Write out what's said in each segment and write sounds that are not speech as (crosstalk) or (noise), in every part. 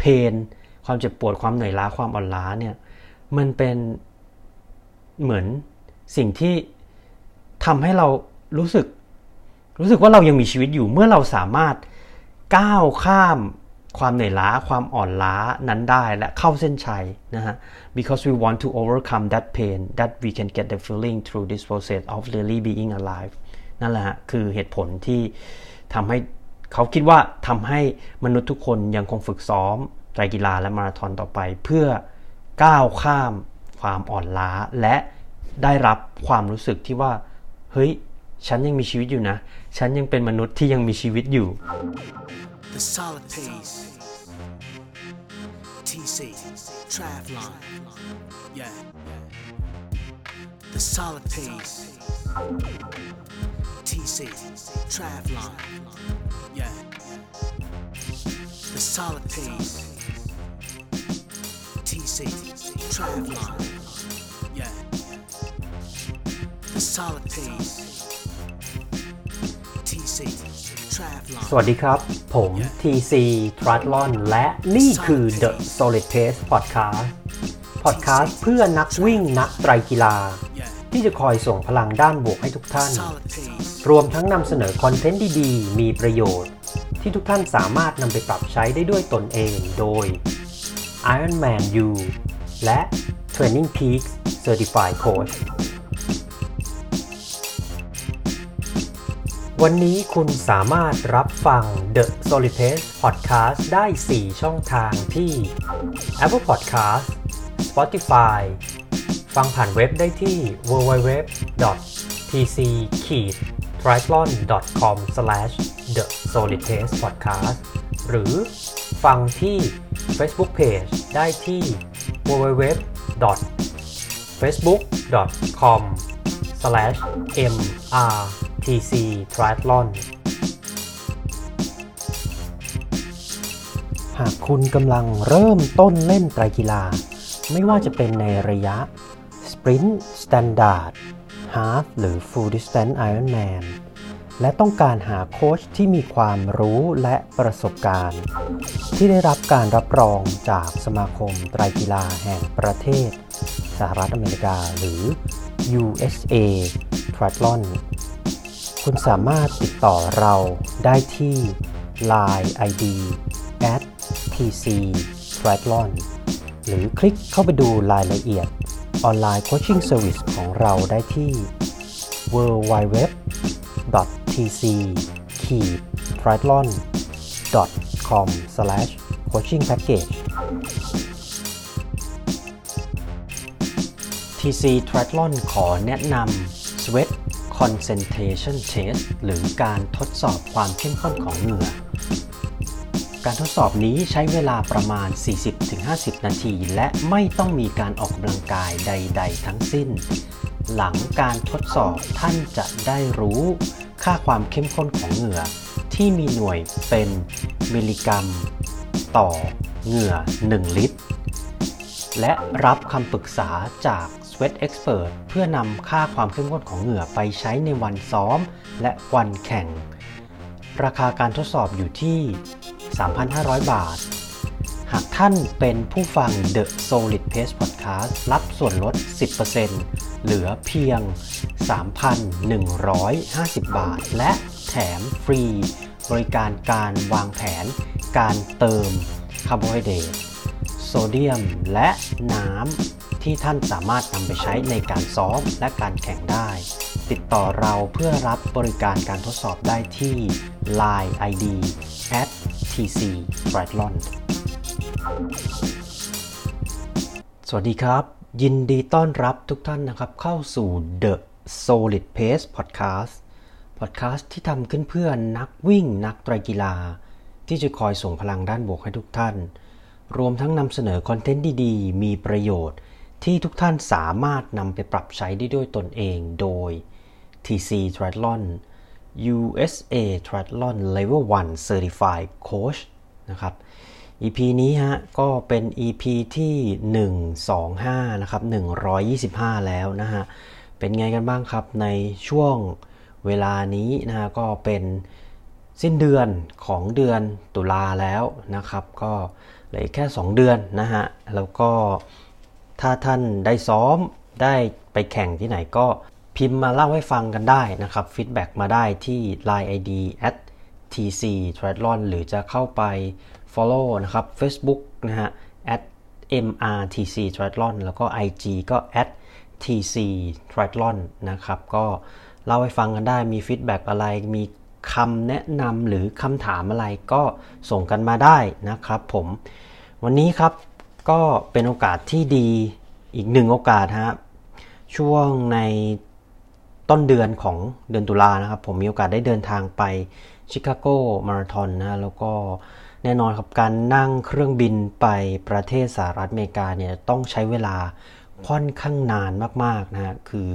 เพนความเจ็บปวดความเหนื่อยล้าความอ่อนล้าเนี่ยมันเป็นเหมือนสิ่งที่ทำให้เรารู้สึก รู้สึกว่าเรายังมีชีวิตอยู่เมื่อเราสามารถก้าวข้ามความเหนื่อยล้าความอ่อนล้านั้นได้และเข้าเส้นชัยนะฮะ because we want to overcome that pain that we can get the feeling through this process of really being alive นั่นแหละฮะคือเหตุผลที่ทำให้ เขาคิดว่าทำให้มนุษย์ทุกคนยังคงฝึกซ้อมไตรกีฬาและมาราธอนต่อไป เพื่อก้าวข้ามความอ่อนล้าและได้รับความรู้สึกที่ว่าเฮ้ย ฉันยังมีชีวิตอยู่นะ ฉันยังเป็นมนุษย์ที่ยังมีชีวิตอยู่ The solid pace. TC, Travlon. Yeah. The solid pace. TC, Travlon. Yeah. The solid pace. TC, Travlon. Yeah. The solid pace. TC, Travlon. สวัสดีครับ ผม TC Triathlon และนี่คือ The Solid Pace Podcast Podcast เพื่อนักวิ่งนักไตรกีฬา ที่จะคอยส่งพลังด้านบวกให้ทุกท่าน Solid pace. รวมทั้งนำเสนอคอนเทนต์ดีๆ มีประโยชน์ ที่ทุกท่านสามารถนำไปปรับใช้ได้ด้วยตนเองโดย Ironman U และ Training Peaks Certified Coach วันนี้คุณสามารถรับฟัง The Solid Pace Podcast ได้ 4 ช่องทางที่ Apple Podcast Spotify ฟังผ่านเว็บได้ที่ www.tc-triathlon.com/the solid pace podcast หรือฟังที่ Facebook Page ได้ที่ www.facebook.com/mrtc-triathlon หากคุณกำลังเริ่มต้นเล่นไตรกีฬา ไม่ว่าจะเป็นในระยะ Sprint Standard Half หรือ Full Distance Ironman และต้องการหาโค้ชที่มีความรู้และประสบการณ์ ที่ได้รับการรับรองจากสมาคมไตรกีฬาแห่งประเทศ สหรัฐอเมริกาหรือ USA Triathlon คุณสามารถติดต่อเราได้ที่ Line ID at tc triathlon หรือคลิกเข้าไปดูรายละเอียด online coaching service ของเราได้ที่ www.tc-triathlon.com/coaching package TC Triathlon ขอแนะนำ Sweat Concentration Test หรือการทดสอบความเข้มข้นของเหงื่อ การทดสอบนี้ใช้เวลาประมาณ 40-50 นาที และไม่ต้องมีการออกกำลังกายใด ๆ ทั้งสิ้น หลังการทดสอบท่านจะได้รู้ ค่าความเข้มข้นของเหงื่อ ที่มีหน่วยเป็นมิลลิกรัม ต่อเหงื่อ 1 ลิตร และรับคำปรึกษาจาก Sweat Expert เพื่อนำค่าความเข้มข้นของเหงื่อไปใช้ในวันซ้อมและวันแข่ง ราคาการทดสอบอยู่ที่ 3,500 บาท หากท่านเป็นผู้ฟัง The Solid Pace Podcast รับส่วนลด 10%เหลือเพียง 3,150 บาท และแถมฟรี บริการการวางแผน การเติมคาร์โบไฮเดรตโซเดียม และน้ำที่ท่านสามารถนำไปใช้ในการซ้อมและการแข่งได้ ติดต่อเราเพื่อรับบริการการทดสอบได้ที่ Line ID at tc triathlon สวัสดีครับ ยินดีต้อนรับทุกท่านนะครับ เข้าสู่ The Solid Pace Podcast Podcast ที่ทำขึ้นเพื่อนักวิ่งนักไตรกีฬา ที่จะคอยส่งพลังด้านบวกให้ทุกท่าน รวมทั้งนำเสนอคอนเทนต์ดีๆ มีประโยชน์ ที่ทุกท่านสามารถนำไปปรับใช้ได้ด้วยตนเองโดย TC Triathlon USA Triathlon Level 1 Certified Coach นะครับ EP นี้ฮะก็เป็น EP ที่ 125 นะครับ 125 แล้วนะฮะ เป็นไงกันบ้างครับในช่วงเวลานี้นะฮะก็เป็นสิ้นเดือนของเดือนตุลาแล้วนะครับ ก็เหลือแค่ 2 เดือนนะฮะ แล้วก็ถ้าท่านได้ซ้อมได้ไปแข่งที่ไหนก็ พิมพ์มาเล่าให้ฟังกันได้นะครับฟีดแบ็กมาได้ที่ Line ID at tc triathlon หรือจะเข้าไป follow นะครับ Facebook นะฮะ at mrtc triathlon แล้วก็ IG ก็ at tc triathlon นะครับก็เล่าให้ฟังกันได้มีฟีดแบ็กอะไรมีคำแนะนำหรือคำถามอะไรก็ส่งกันมาได้นะครับผมวันนี้ครับก็เป็นโอกาสที่ดีอีกหนึ่งโอกาสฮะช่วงใน ต้นเดือนของเดือนตุลานะครับ ผมมีโอกาสได้เดินทางไปชิคาโกมาราธอนนะแล้วก็แน่นอนครับการนั่งเครื่องบินไปประเทศสหรัฐอเมริกาเนี่ยต้องใช้เวลาค่อนข้างนานมากๆนะฮะคือ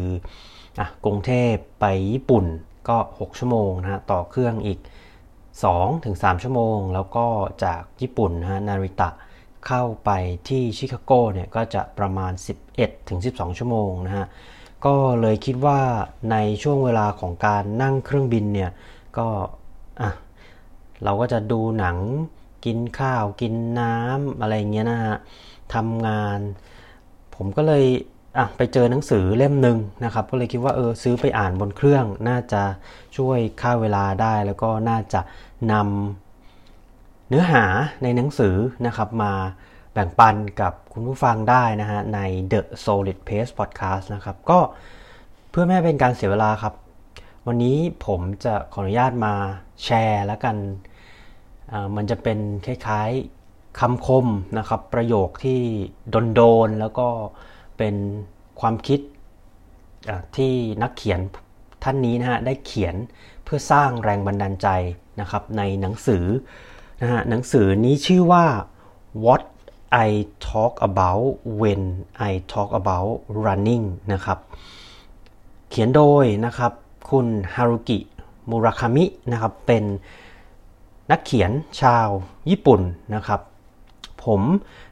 อะกรุงเทพไปญี่ปุ่นก็ 6 ชั่วโมงนะฮะต่อเครื่องอีก 2-3 ชั่วโมง แล้วก็จากญี่ปุ่นนะฮะนาริตะเข้าไปที่ชิคาโกเนี่ยก็จะประมาณ 11-12 ชั่วโมงนะฮะ ก็เลยคิดว่าในช่วงเวลาของการนั่งเครื่องบินเนี่ยก็อะเราก็จะดูหนังกินข้าวกินน้ำอะไรเงี้ยนะฮะทำงาน ผมก็เลยอะไปเจอหนังสือเล่มหนึ่งนะครับ ก็เลยคิดว่าเออซื้อไปอ่านบนเครื่องน่าจะช่วยค่าเวลาได้ แล้วก็น่าจะนำเนื้อหาในหนังสือนะครับมา แบ่งปันกับคุณผู้ฟังได้นะฮะ ใน The Solid Pace Podcast นะครับ ก็เพื่อไม่ให้เป็นการเสียเวลาครับ วันนี้ผมจะขออนุญาตมาแชร์แล้วกัน มันจะเป็นคล้ายๆคำคมนะครับ ประโยคที่โดนๆแล้วก็เป็นความคิดที่นักเขียนท่านนี้นะฮะ ได้เขียนเพื่อสร้างแรงบันดาลใจนะครับ ในหนังสือนะฮะหนังสือนี้ชื่อว่า What I Talk About When I Talk About Running นะครับ เขียนโดยนะครับ คุณฮารุกิมูราคามิ นะครับ เป็นนักเขียนชาวญี่ปุ่นนะครับ ผม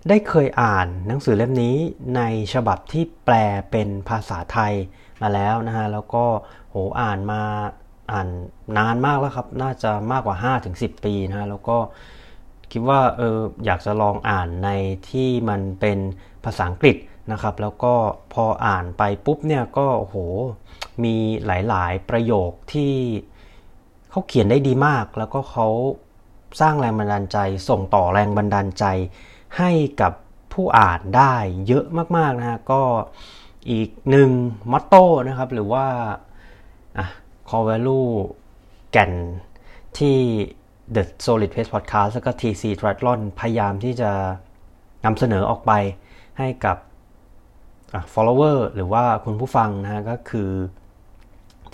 ได้เคยอ่านหนังสือเล่มนี้ในฉบับที่แปลเป็นภาษาไทยมาแล้วนะฮะ แล้วก็โหอ่านมาอ่านนานมากแล้วครับ น่าจะมากกว่า 5-10 ปีนะฮะ แล้วก็ คิดว่าเอออยากจะลองอ่านในที่มันเป็นภาษาอังกฤษนะครับ แล้วก็พออ่านไปปุ๊บเนี่ยก็โหมีหลายๆประโยคที่เขาเขียนได้ดีมาก แล้วก็เขาสร้างแรงบันดาลใจ ส่งต่อแรงบันดาลใจให้กับผู้อ่านได้เยอะมากๆนะฮะก็อีกหนึ่งมอตโต้นะครับ หรือว่าอะ core value แก่นที่ The Solid Pace Podcast แล้วก็ TC Triathlon พยายามที่จะนำเสนอออกไปให้กับ follower หรือว่าคุณผู้ฟังนะฮะก็คือ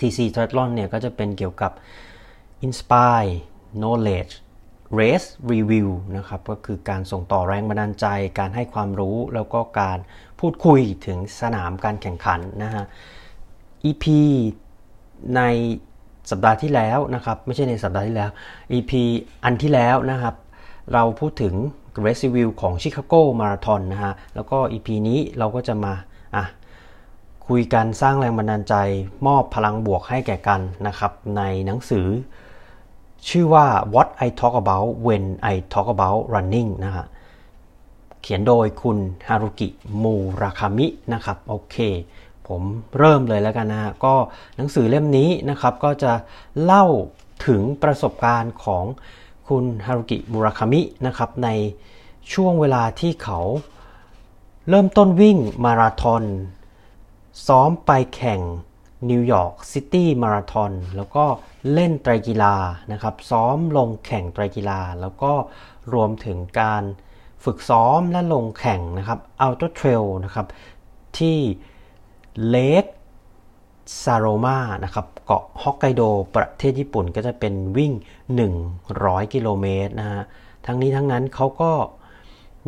TC Triathlon เนี่ยก็จะเป็นเกี่ยวกับ inspire knowledge race review นะครับก็คือการส่งต่อแรงบันดาลใจ การให้ความรู้แล้วก็การพูดคุยถึงสนามการแข่งขันนะฮะ EP ใน สัปดาห์ที่แล้วนะครับ ไม่ใช่ในสัปดาห์ที่แล้ว EP อันที่แล้วนะครับ เราพูดถึง race review ของชิคาโกมาราธอนนะฮะ แล้วก็ EP นี้เราก็จะมาอะคุยกันสร้างแรงบันดาลใจมอบพลังบวกให้แก่กันนะครับ ในหนังสือ ชื่อว่า What I Talk About When I Talk About Running นะฮะเขียนโดยคุณฮารุกิมูราคามินะครับ โอเค ผมเริ่มเลยแล้วกันนะฮะก็หนังสือเล่มนี้นะครับก็จะเล่าถึงประสบการณ์ของคุณฮารุกิมูราคามินะครับในช่วงเวลาที่เขาเริ่มต้นวิ่งมาราธอนซ้อมไปแข่งNew York City Marathon แล้วก็เล่นไตรกีฬานะครับ ซ้อมลงแข่งไตรกีฬา แล้วก็รวมถึงการฝึกซ้อมและลงแข่งนะครับ ultra trail นะครับที่ Lake Saroma นะครับเกาะฮอกไกโดประเทศญี่ปุ่นก็จะเป็นวิ่ง 100 กิโลเมตรนะฮะทั้งนี้ทั้งนั้นเขาก็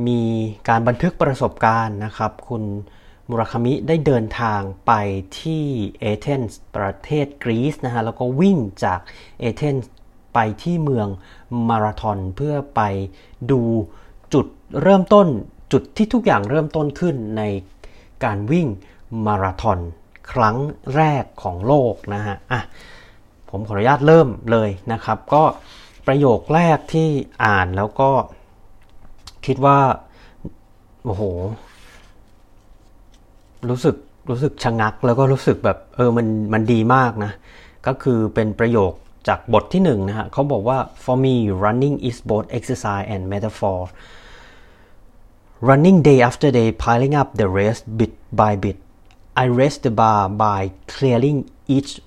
มีการบันทึกประสบการณ์นะครับ คุณมุราคามิได้เดินทางไปที่เอเธนส์ประเทศกรีซนะฮะแล้วก็วิ่งจากเอเธนส์ไปที่เมืองมาราธอนเพื่อไปดูจุดเริ่มต้นจุดที่ทุกอย่างเริ่มต้นขึ้นในการวิ่ง มาราธอนครั้งแรกของโลกนะฮะอะผมขออนุญาตเริ่มเลยนะครับ ก็ประโยคแรกที่อ่านแล้วก็คิดว่า โอ้โห รู้สึกรู้สึกชะงักแล้วก็รู้สึกแบบเออมันมันดีมากนะ ก็คือเป็นประโยคจากบทที่หนึ่งนะฮะเขาบอกว่า for me running is both exercise and metaphor running day after day piling up the rest bit by bit I raise the bar by clearing each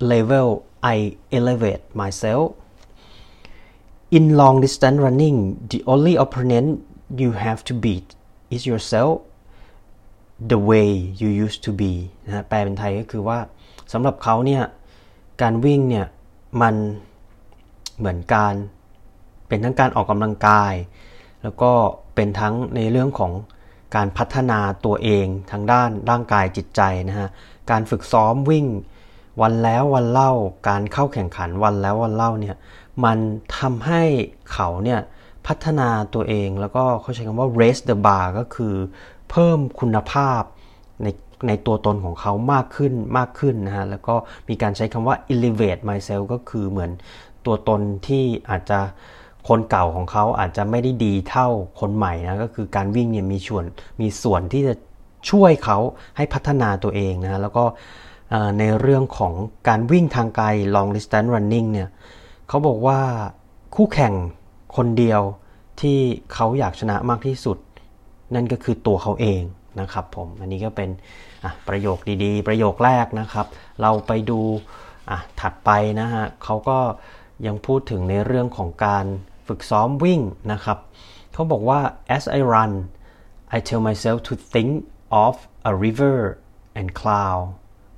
level I elevate myself in long distance running the only opponent you have to beat is yourself the way you used to be นะแปลเป็นไทยก็คือว่าสำหรับเขาเนี่ย การวิ่งเนี่ย มันเหมือนการเป็นทั้งการออกกำลังกาย แล้วก็เป็นทั้งในเรื่องของ การพัฒนาตัวเองทางด้านร่างกายจิตใจนะฮะการฝึกซ้อมวิ่ง วันแล้ววันเล่า การเข้าแข่งขันวันแล้ววันเล่าเนี่ยมันทำให้เขาเนี่ยพัฒนาตัวเองแล้วก็เขาใช้คำว่า raise the bar ก็คือเพิ่มคุณภาพในในตัวตนของเขามากขึ้นมากขึ้นนะฮะแล้วก็มีการใช้คำว่า elevate myself ก็คือเหมือนตัวตนที่อาจจะ คนเก่าของเขาอาจจะไม่ได้ดีเท่าคนใหม่นะก็คือการวิ่งเนี่ยมีส่วนมีส่วนที่จะช่วยเขาให้พัฒนาตัวเองนะแล้วก็ในเรื่องของการวิ่งทางไกล long distance running เนี่ยเขาบอกว่าคู่แข่งคนเดียวที่เขาอยากชนะมากที่สุด นั่นก็คือตัวเขาเองนะครับผมอันนี้ก็เป็นประโยคดีๆ ประโยคแรกนะครับ เราไปดูถัดไปนะฮะเขาก็ยังพูดถึงในเรื่องของการ ฝึกซ้อมวิ่งนะครับเขาบอกว่า as I run I tell myself to think of a river and cloud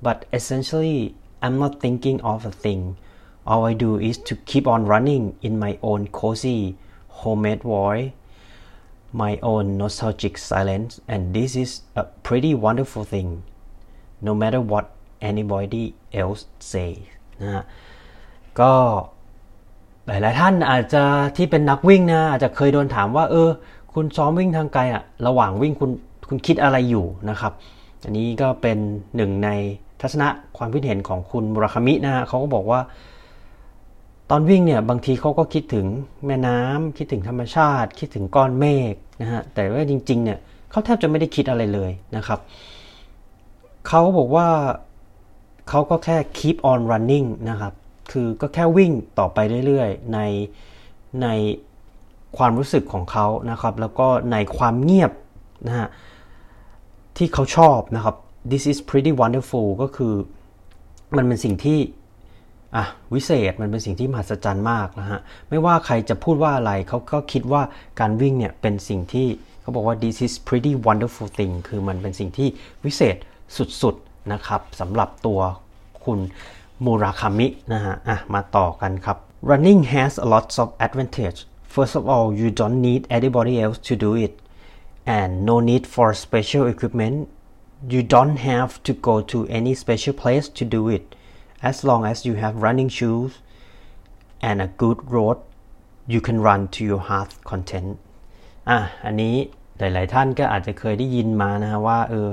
but essentially I'm not thinking of a thing all I do is to keep on running in my own cozy homemade voice my own nostalgic silence and this is a pretty wonderful thing no matter what anybody else say นะฮะก็ หลาย ๆ ท่านอาจจะที่เป็นนักวิ่งนะอาจจะเคยโดนถามว่า เออ คุณซ้อมวิ่งทางไกลอะระหว่างวิ่งคุณคุณคิดอะไรอยู่นะครับ อันนี้ก็เป็นหนึ่งในทัศนะความคิดเห็นของคุณมุราคามินะฮะเขาก็บอกว่า ตอนวิ่งเนี่ยบางทีเขาก็คิดถึงแม่น้ำคิดถึงธรรมชาติ คิดถึงก้อนเมฆนะฮะแต่ว่าจริง ๆ เนี่ยเขาแทบจะไม่ได้คิดอะไรเลยนะครับเขาบอกว่าเขาก็แค่ keep on running นะครับ คือก็แค่วิ่งต่อไปเรื่อยๆ ในในความรู้สึกของเขานะครับ แล้วก็ในความเงียบนะฮะที่เขาชอบนะครับ this is pretty wonderful ก็คือมันเป็นสิ่งที่อะวิเศษมันเป็นสิ่งที่มหัศจรรย์มากนะฮะไม่ว่าใครจะพูดว่าอะไรเขาก็คิดว่าการวิ่งเนี่ยเป็นสิ่งที่เขาบอกว่า this is pretty wonderful thing คือมันเป็นสิ่งที่วิเศษสุดๆนะครับสำหรับตัวคุณ มูราคามินะฮะ อ่ะ มาต่อกันครับ running has a lot of advantage first of all you don't need anybody else to do it and no need for special equipment you don't have to go to any special place to do it as long as you have running shoes and a good road you can run to your heart content อ่ะ อันนี้หลาย ๆ ท่านก็อาจจะเคยได้ยินมานะฮะว่าเออ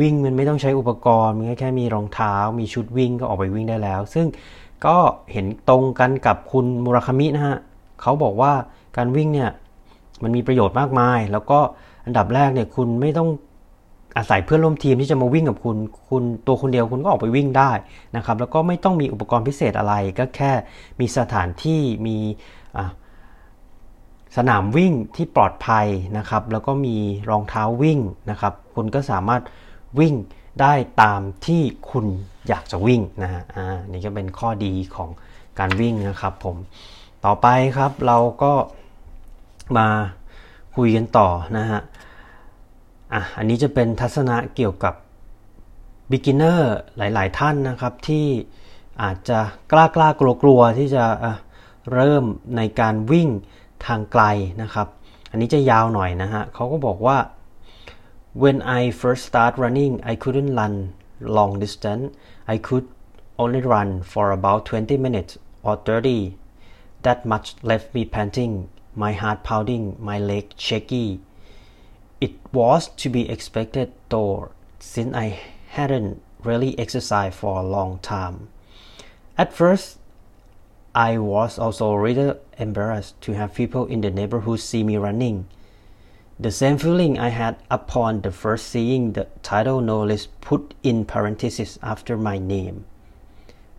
วิ่งมันไม่ต้องใช้อุปกรณ์ มันแค่มีรองเท้า มีชุดวิ่งก็ออกไปวิ่งได้แล้ว ซึ่งก็เห็นตรงกันกับคุณมุราคามินะฮะเขาบอกว่าการวิ่งเนี่ยมันมีประโยชน์มากมาย แล้วก็อันดับแรกเนี่ยคุณไม่ต้องอาศัยเพื่อนร่วมทีมที่จะมาวิ่งกับคุณ คุณตัวคนเดียวคุณก็ออกไปวิ่งได้นะครับ แล้วก็ไม่ต้องมีอุปกรณ์พิเศษอะไร ก็แค่มีสถานที่มีสนามวิ่งที่ปลอดภัยนะครับ แล้วก็มีรองเท้าวิ่งนะครับ คุณก็สามารถ วิ่งได้ตามที่คุณอยากจะวิ่งนะฮะอ่านี่ก็เป็นข้อดีของการวิ่งนะครับผมต่อไปครับเราก็มาคุยกันต่อนะฮะอะอันนี้จะเป็นทัศนะเกี่ยวกับ beginner หลาย ๆ ท่านนะครับที่อาจจะกล้ากล้ากลัวกลัวที่จะเริ่มในการวิ่งทางไกลนะครับ อันนี้จะยาวหน่อยนะฮะเขาก็บอกว่า when I first started running, I couldn't run long distance. I could only run for about 20 minutes or 30. That much left me panting, my heart pounding, my leg shaky. It was to be expected though, since I hadn't really exercised for a long time. At first, I was also little embarrassed to have people in the neighborhood see me running. The same feeling I had upon the first seeing the title no less put in parentheses after my name.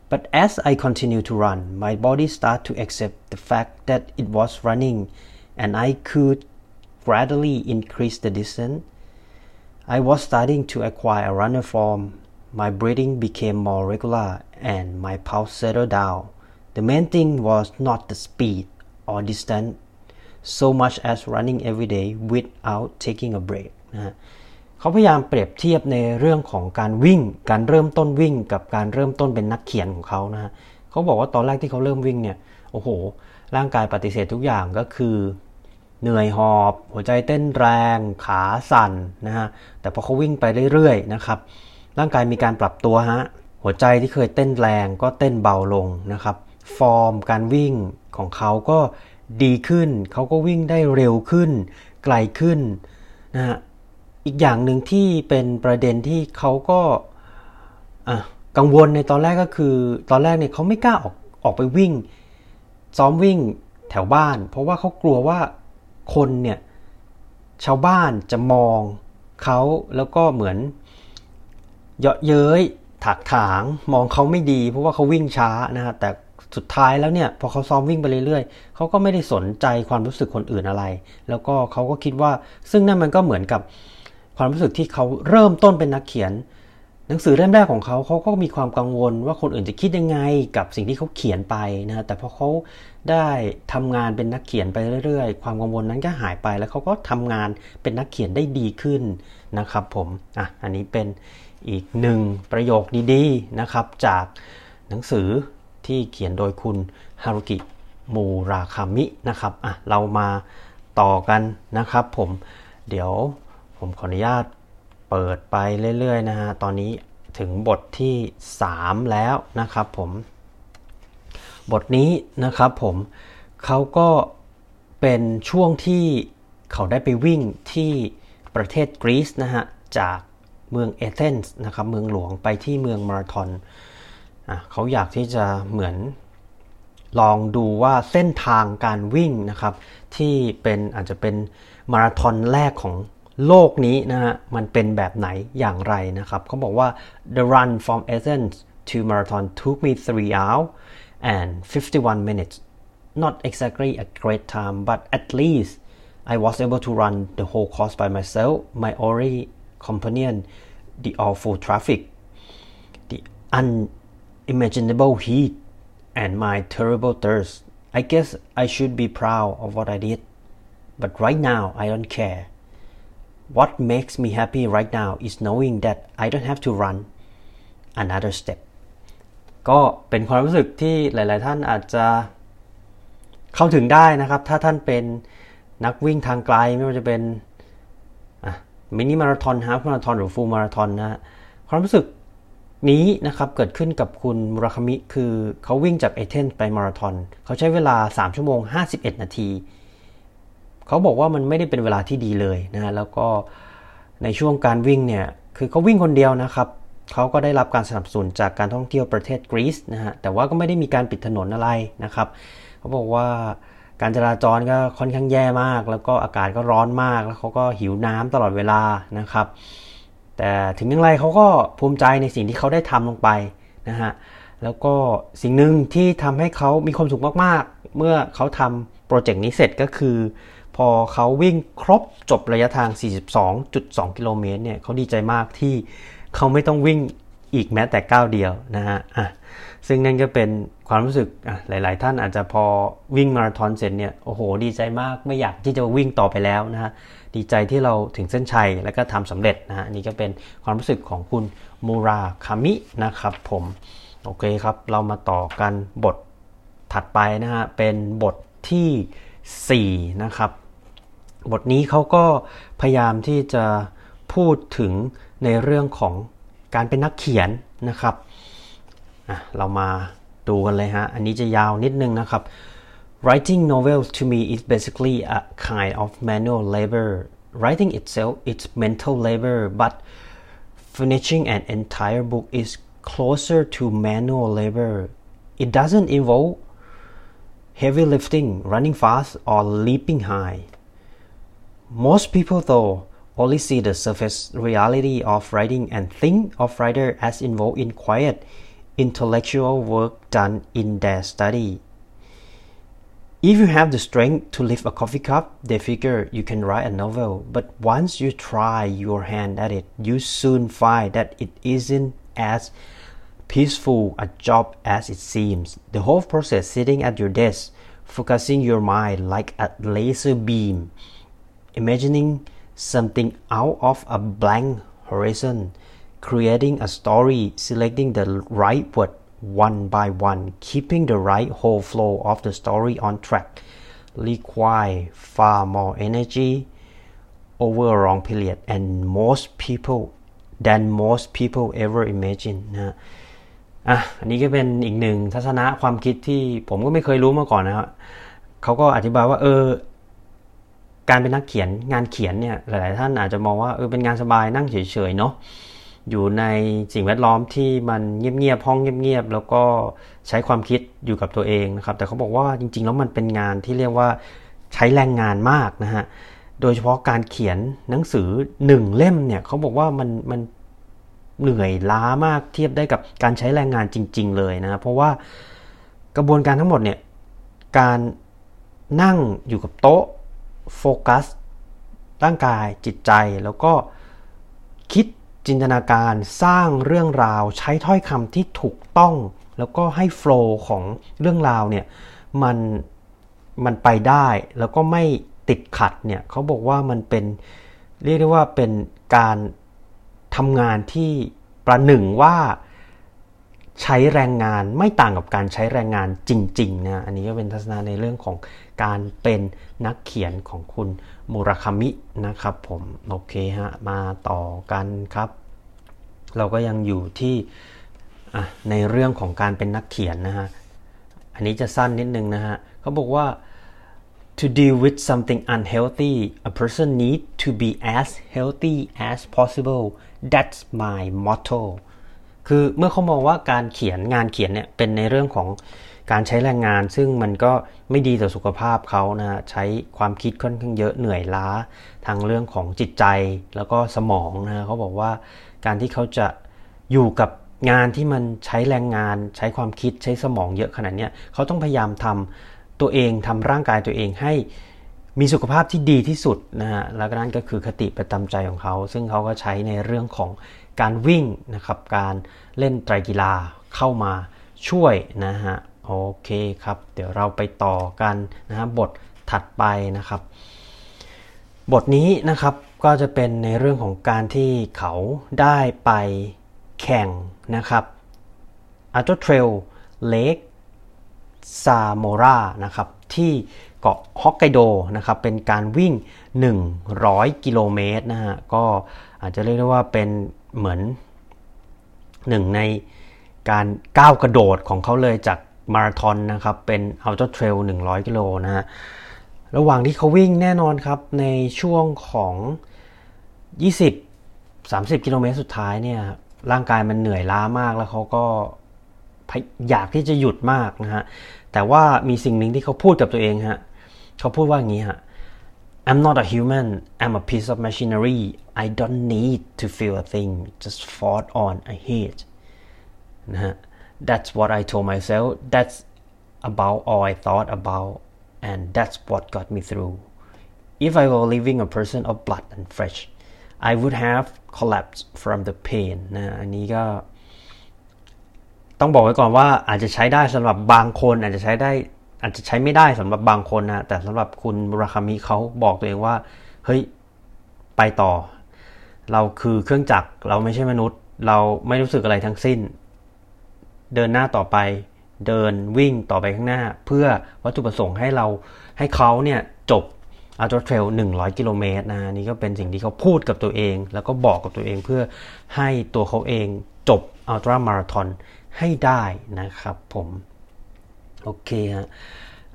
But as I continued to run, my body started to accept the fact that it was running and I could gradually increase the distance. I was starting to acquire a runner form. My breathing became more regular and my pulse settled down. The main thing was not the speed or distance so much as running every day without taking a break นะฮะเขาพยายามเปรียบเทียบในเรื่องของการวิ่ง การเริ่มต้นวิ่งกับการเริ่มต้นเป็นนักเขียนของเขานะฮะเขาบอกว่าตอนแรกที่เขาเริ่มวิ่งเนี่ย โอ้โห ร่างกายปฏิเสธทุกอย่างก็คือ เหนื่อยหอบ หัวใจเต้นแรง ขาสั่นนะฮะ แต่พอเขาวิ่งไปเรื่อยๆนะครับ ร่างกายมีการปรับตัวฮะ หัวใจที่เคยเต้นแรงก็เต้นเบาลงนะครับ ฟอร์มการวิ่งของเขาก็ ดีขึ้น เขาก็วิ่งได้เร็วขึ้น ไกลขึ้นนะฮะอีกอย่างหนึ่งที่เป็นประเด็นที่เขาก็กังวลในตอนแรกก็คือตอนแรกเนี่ยเขาไม่กล้าออกออกไปวิ่ง ซ้อมวิ่งแถวบ้าน เพราะว่าเขากลัวว่าคนเนี่ยชาวบ้านจะมองเขาแล้วก็เหมือนเยาะเย้ยถักถางมองเขาไม่ดี เพราะว่าเขาวิ่งช้านะฮะแต่ สุดท้ายแล้วเนี่ยพอเขาซ้อมวิ่งไปเรื่อยๆเขาก็ไม่ได้สนใจความรู้สึกคนอื่นอะไร แล้วก็เขาก็คิดว่า ซึ่งนั่นมันก็เหมือนกับความรู้สึกที่เขาเริ่มต้นเป็นนักเขียน หนังสือเล่มแรกของเขาเขาก็มีความกังวลว่าคนอื่นจะคิดยังไงกับสิ่งที่เขาเขียนไปนะฮะแต่พอเขาได้ทำงานเป็นนักเขียนไปเรื่อยๆ ความกังวลนั้นก็หายไป แล้วเขาก็ทำงานเป็นนักเขียนได้ดีขึ้นนะครับ ผมอะอันนี้เป็นอีกหนึ่งประโยคดีๆนะครับจากหนังสือ ที่เขียนโดยคุณฮารุกิมูราคามินะครับอะเรามาต่อกันนะครับผมเดี๋ยวผมขออนุญาตเปิดไปเรื่อยๆนะฮะตอนนี้ถึงบทที่ 3 แล้วนะครับผมบทนี้นะครับผมเขาก็เป็นช่วงที่เขาได้ไปวิ่งที่ประเทศกรีซนะฮะจากเมืองเอเธนส์นะครับเมืองหลวงไปที่เมืองมาราธอน เขาอยากที่จะเหมือนลองดูว่าเส้นทางการวิ่งนะครับ ที่เป็นอาจจะเป็นมาราธอนแรกของโลกนี้นะฮะมันเป็นแบบไหนอย่างไรนะครับเขาบอกว่า the run from Athens to marathon took me three hours and 51 minutes not exactly a great time but at least I was able to run the whole course by myself my only companion the awful traffic the imaginable heat and my terrible thirst I guess I should be proud of what I did but right now I don't care What makes me happy right now is knowing that I don't have to run another step ก็เป็นความรู้สึกที่หลาย ๆ ท่านอาจจะเข้าถึงได้นะครับ ถ้าท่านเป็นนักวิ่งทางไกลไม่ว่าจะเป็นมินิมาราทอนฮาฟมาราทอนหรือฟูลมาราทอนนะความรู้สึก นี้นะครับเกิดขึ้นกับคุณมุราคามิคือเขาวิ่งจากเอเธนไปมาราทอนเขาใช้เวลา 3 ชั่วโมง 51 นาทีเขาบอกว่ามันไม่ได้เป็นเวลาที่ดีเลยนะฮะแล้วก็ในช่วงการวิ่งเนี่ยคือเขาวิ่งคนเดียวนะครับเขาก็ได้รับการสนับสนุนจากการท่องเที่ยวประเทศกรีซนะฮะแต่ว่าก็ไม่ได้มีการปิดถนนอะไรนะครับเขาบอกว่าการจราจรก็ค่อนข้างแย่มาก แล้วก็อากาศก็ร้อนมากแล้วเขาก็หิวน้ำตลอดเวลานะครับ แต่ถึงอย่างไรเขาก็ภูมิใจในสิ่งที่เขาได้ทำลงไปนะฮะแล้วก็สิ่งหนึ่งที่ทำให้เขามีความสุขมากๆ เมื่อเขาทำโปรเจกต์นี้เสร็จก็คือ พอเขาวิ่งครบจบระยะทาง 42.2 กิโลเมตรเนี่ยเขาดีใจมากที่เขาไม่ต้องวิ่งอีกแม้แต่ก้าวเดียวนะฮะอะซึ่งนั่นก็เป็นความรู้สึกอะหลาย ๆ ท่านอาจจะพอวิ่งมาราธอนเสร็จเนี่ย โอ้โห ดีใจมาก ไม่อยากที่จะวิ่งต่อไปแล้วนะฮะ ดีใจที่เราถึงเส้นชัย แล้วก็ทำสำเร็จนะฮะนี่ก็เป็นความรู้สึกของคุณมูราคามินะครับผมโอเคครับ เรามาต่อกันบทถัดไปนะฮะเป็นบทที่ 4 นะครับ บทนี้เขาก็พยายามที่จะพูดถึงในเรื่องของการเป็นนักเขียนนะครับอะเรามาดูกันเลยฮะ อันนี้จะยาวนิดนึงนะครับ Writing novels to me is basically a kind of manual labor. Writing itself is mental labor, but finishing an entire book is closer to manual labor. It doesn't involve heavy lifting, running fast, or leaping high. most people though only see the surface reality of writing and think of writer as involved in quiet intellectual work done in their study if you have the strength to lift a coffee cup, they figure you can write a novel. But once you try your hand at it, you soon find that it isn't as peaceful a job as it seems. The whole process sitting at your desk, focusing your mind like a laser beam, imagining something out of a blank horizon, creating a story, selecting the right word one by one, keeping the right whole flow of the story on track require far more energy over a long period and most people than most people ever imagine นะอะอันนี้ก็เป็นอีกหนึ่งทัศนะความคิดที่ผมก็ไม่เคยรู้มาก่อนนะครับเขาก็อธิบายว่าเออการเป็นนักเขียนงานเขียนเนี่ยหลาย ๆ ท่านอาจจะมองว่าเออเป็นงานสบายนั่งเฉย ๆ เนาะ อยู่ในสิ่งแวดล้อมที่มันเงียบๆห้องเงียบๆแล้วก็ใช้ความคิดอยู่กับตัวเองนะครับ แต่เขาบอกว่าจริง ๆ แล้วมันเป็นงานที่เรียกว่าใช้แรงงานมากนะฮะโดยเฉพาะการเขียนหนังสือหนึ่งเล่มเนี่ยเขาบอกว่ามันมันเหนื่อยล้ามากเทียบได้กับการใช้แรงงานจริง ๆ เลยนะเพราะว่ากระบวนการทั้งหมดเนี่ยการนั่งอยู่กับโต๊ะโฟกัสร่างกายจิตใจแล้วก็คิด จินตนาการสร้างเรื่องราวใช้ถ้อยคำที่ถูกต้อง แล้วก็ให้โฟล์ของเรื่องราวเนี่ยมันมันไปได้แล้วก็ไม่ติดขัดเนี่ยเขาบอกว่ามันเป็นเรียกได้ว่าเป็นการทำงานที่ประหนึ่งว่า ใช้แรงงานไม่ต่างกับการใช้แรงงานจริงๆนะอันนี้ก็เป็นทัศนะในเรื่องของการเป็นนักเขียนของคุณมูราคามินะครับผมโอเคฮะมาต่อกันครับ เราก็ยังอยู่ที่ในเรื่องของการเป็นนักเขียนนะฮะอันนี้จะสั้นนิดนึงนะฮะเขาบอกว่า to deal with something unhealthy a person need to be as healthy as possible that's my motto คือเมื่อเขามองว่าการเขียนงานเขียนเนี่ยเป็นในเรื่องของการใช้แรงงาน ซึ่งมันก็ไม่ดีต่อสุขภาพเขานะใช้ความคิดค่อนข้างเยอะเหนื่อยล้าทางเรื่องของจิตใจแล้วก็สมองนะเขาบอกว่าการที่เขาจะอยู่กับงานที่มันใช้แรงงาน ใช้ความคิดใช้สมองเยอะขนาดนี้เขาต้องพยายามทำตัวเองทำร่างกายตัวเองให้มีสุขภาพที่ดีที่สุดนะฮะแล้วนั่นก็คือคติประจำใจของเขา ซึ่งเขาก็ใช้ในเรื่องของ การวิ่งนะครับการเล่นไตรกีฬาเข้ามาช่วยนะฮะโอเคครับ เดี๋ยวเราไปต่อกันนะฮะบทถัดไปนะครับ บทนี้นะครับก็จะเป็นในเรื่องของการที่เขาได้ไปแข่งนะครับอัลตรเทรลเลกซาโมรานะครับที่เกาะฮอกไกโดนะครับเป็นการวิ่ง 100 กิโลเมตรนะฮะก็อาจจะเรียกได้ว่าเป็น เหมือนหนึ่งในการก้าวกระโดดของเขาเลยจากมาราธอนนะครับ เป็นอัลตร้าเทรล100 กิโลนะฮะระหว่างที่เขาวิ่งแน่นอนครับในช่วงของ 20 30 กิโลเมตรสุดท้ายเนี่ยร่างกายมันเหนื่อยล้ามากแล้วเขาก็อยากที่จะหยุดมากนะฮะแต่ว่ามีสิ่งหนึ่งที่เขาพูดกับตัวเองฮะเขาพูดว่าอย่างนี้ฮะ I'm not a human I'm a piece of machinery I don't need to feel a thing just fought on a head นะฮะ That's what I told myself That's about all I thought about and that's what got me through If I were living a person of blood and flesh I would have collapsed from the pain นะอันนี้ก็ต้องบอกไว้ก่อนว่าอาจจะใช้ได้สำหรับบางคนอาจจะใช้ได้ อาจจะใช้ไม่ได้สำหรับบางคนนะแต่สำหรับคุณบุราคามิเขาบอกตัวเองว่า เฮ้ยไปต่อ เราคือเครื่องจักรเราไม่ใช่มนุษย์ เราไม่รู้สึกอะไรทั้งสิ้น เดินหน้าต่อไป เดินวิ่งต่อไปข้างหน้า เพื่อวัตถุประสงค์ให้เราให้เขาเนี่ยจบอัลตร้าเทรล100 กิโลเมตรนะนี่ก็เป็นสิ่งที่เขาพูดกับตัวเอง แล้วก็บอกกับตัวเองเพื่อให้ตัวเขาเองจบอัลตร้ามาราธอนให้ได้นะครับผม โอเคฮะ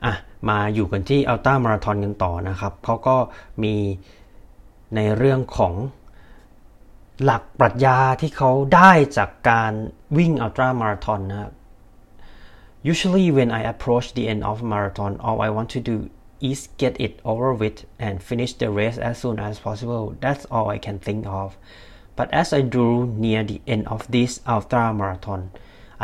อะมาอยู่กันที่อัลต้ามาราธอนกันต่อนะครับเขาก็มีในเรื่องของหลักปรัชญาที่เขาได้จากการวิ่งอัลตร้ามาราธอนนะครับ Usually when I approach the end of a marathon all I want to do is get it over with and finish the race as soon as possible. That's all I can think of. But as I drew near the end of this ultra marathon,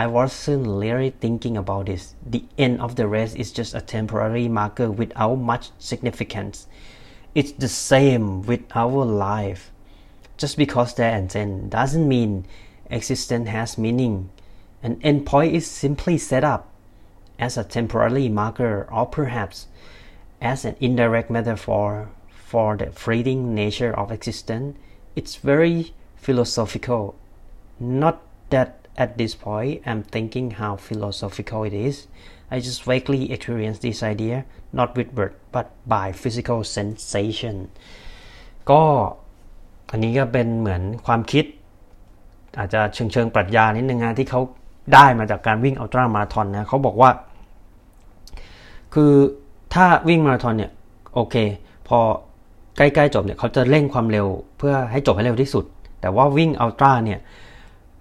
I wasn't really thinking about this. The end of the race is just a temporary marker without much significance. It's the same with our life. Just because there ends end doesn't mean existence has meaning. An endpoint is simply set up as a temporary marker or perhaps as an indirect metaphor for the fleeting nature of existence. It's very philosophical. Not that at this point I'm thinking how philosophical it is. I just vaguely experienced this idea, not with word, but by physical sensation. ก็อันนี้ก็เป็นเหมือนความคิด อาจจะเชิงเชิงปรัชญานิดนึงนะที่เขาได้มาจากการวิ่งอัลตร้ามาราธอนนะเขาบอกว่า คือถ้าวิ่งมาราธอนเนี่ยโอเค พอใกล้ๆจบเนี่ยเขาจะเร่งความเร็วเพื่อให้จบให้เร็วที่สุด แต่ว่าวิ่งอัลตร้าเนี่ย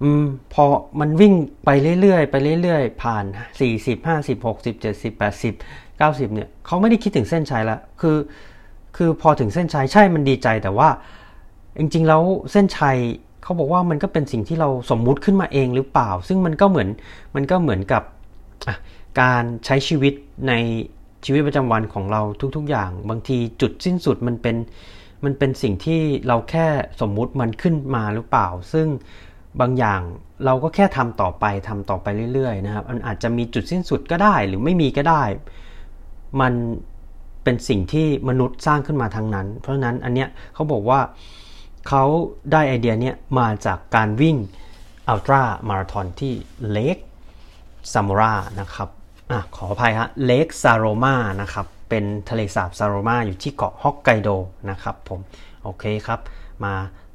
อืมพอมันวิ่งไปเรื่อยๆไปเรื่อยๆ ผ่าน 40 50 60 70 80 90 เนี่ยเขาไม่ได้คิดถึงเส้นชัยล้วคือ คือพอถึงเส้นชัยใช่มันดีใจแต่ว่า จริงๆแล้วเส้นชัยเขาบอกว่ามันก็เป็นสิ่งที่เราสมมุติขึ้นมาเองหรือเปล่า ซึ่งมันก็เหมือนมันก็เหมือนกับการใช้ชีวิตในชีวิตประจำวันของเราทุกๆ อย่าง บางทีจุดสิ้นสุดมันเป็นมันเป็นสิ่งที่เราแค่สมมุติมันขึ้นมาหรือเปล่า ซึ่ง บางอย่างเราก็แค่ทำต่อไปทำต่อไปเรื่อยๆนะครับมันอาจจะมีจุดสิ้นสุดก็ได้หรือไม่มีก็ได้ มันเป็นสิ่งที่มนุษย์สร้างขึ้นมาทั้งนั้น เพราะฉะนั้นอันเนี้ยเขาบอกว่าเขาได้ไอเดียเนี้ยมาจากการวิ่งอัลตร้ามาราธอนที่เลกซามูรานะครับอะขออภัยฮะเลกซาโรมานะครับเป็นทะเลสาบซาโรมาอยู่ที่เกาะฮอกไกโดนะครับผม โอเคครับ มา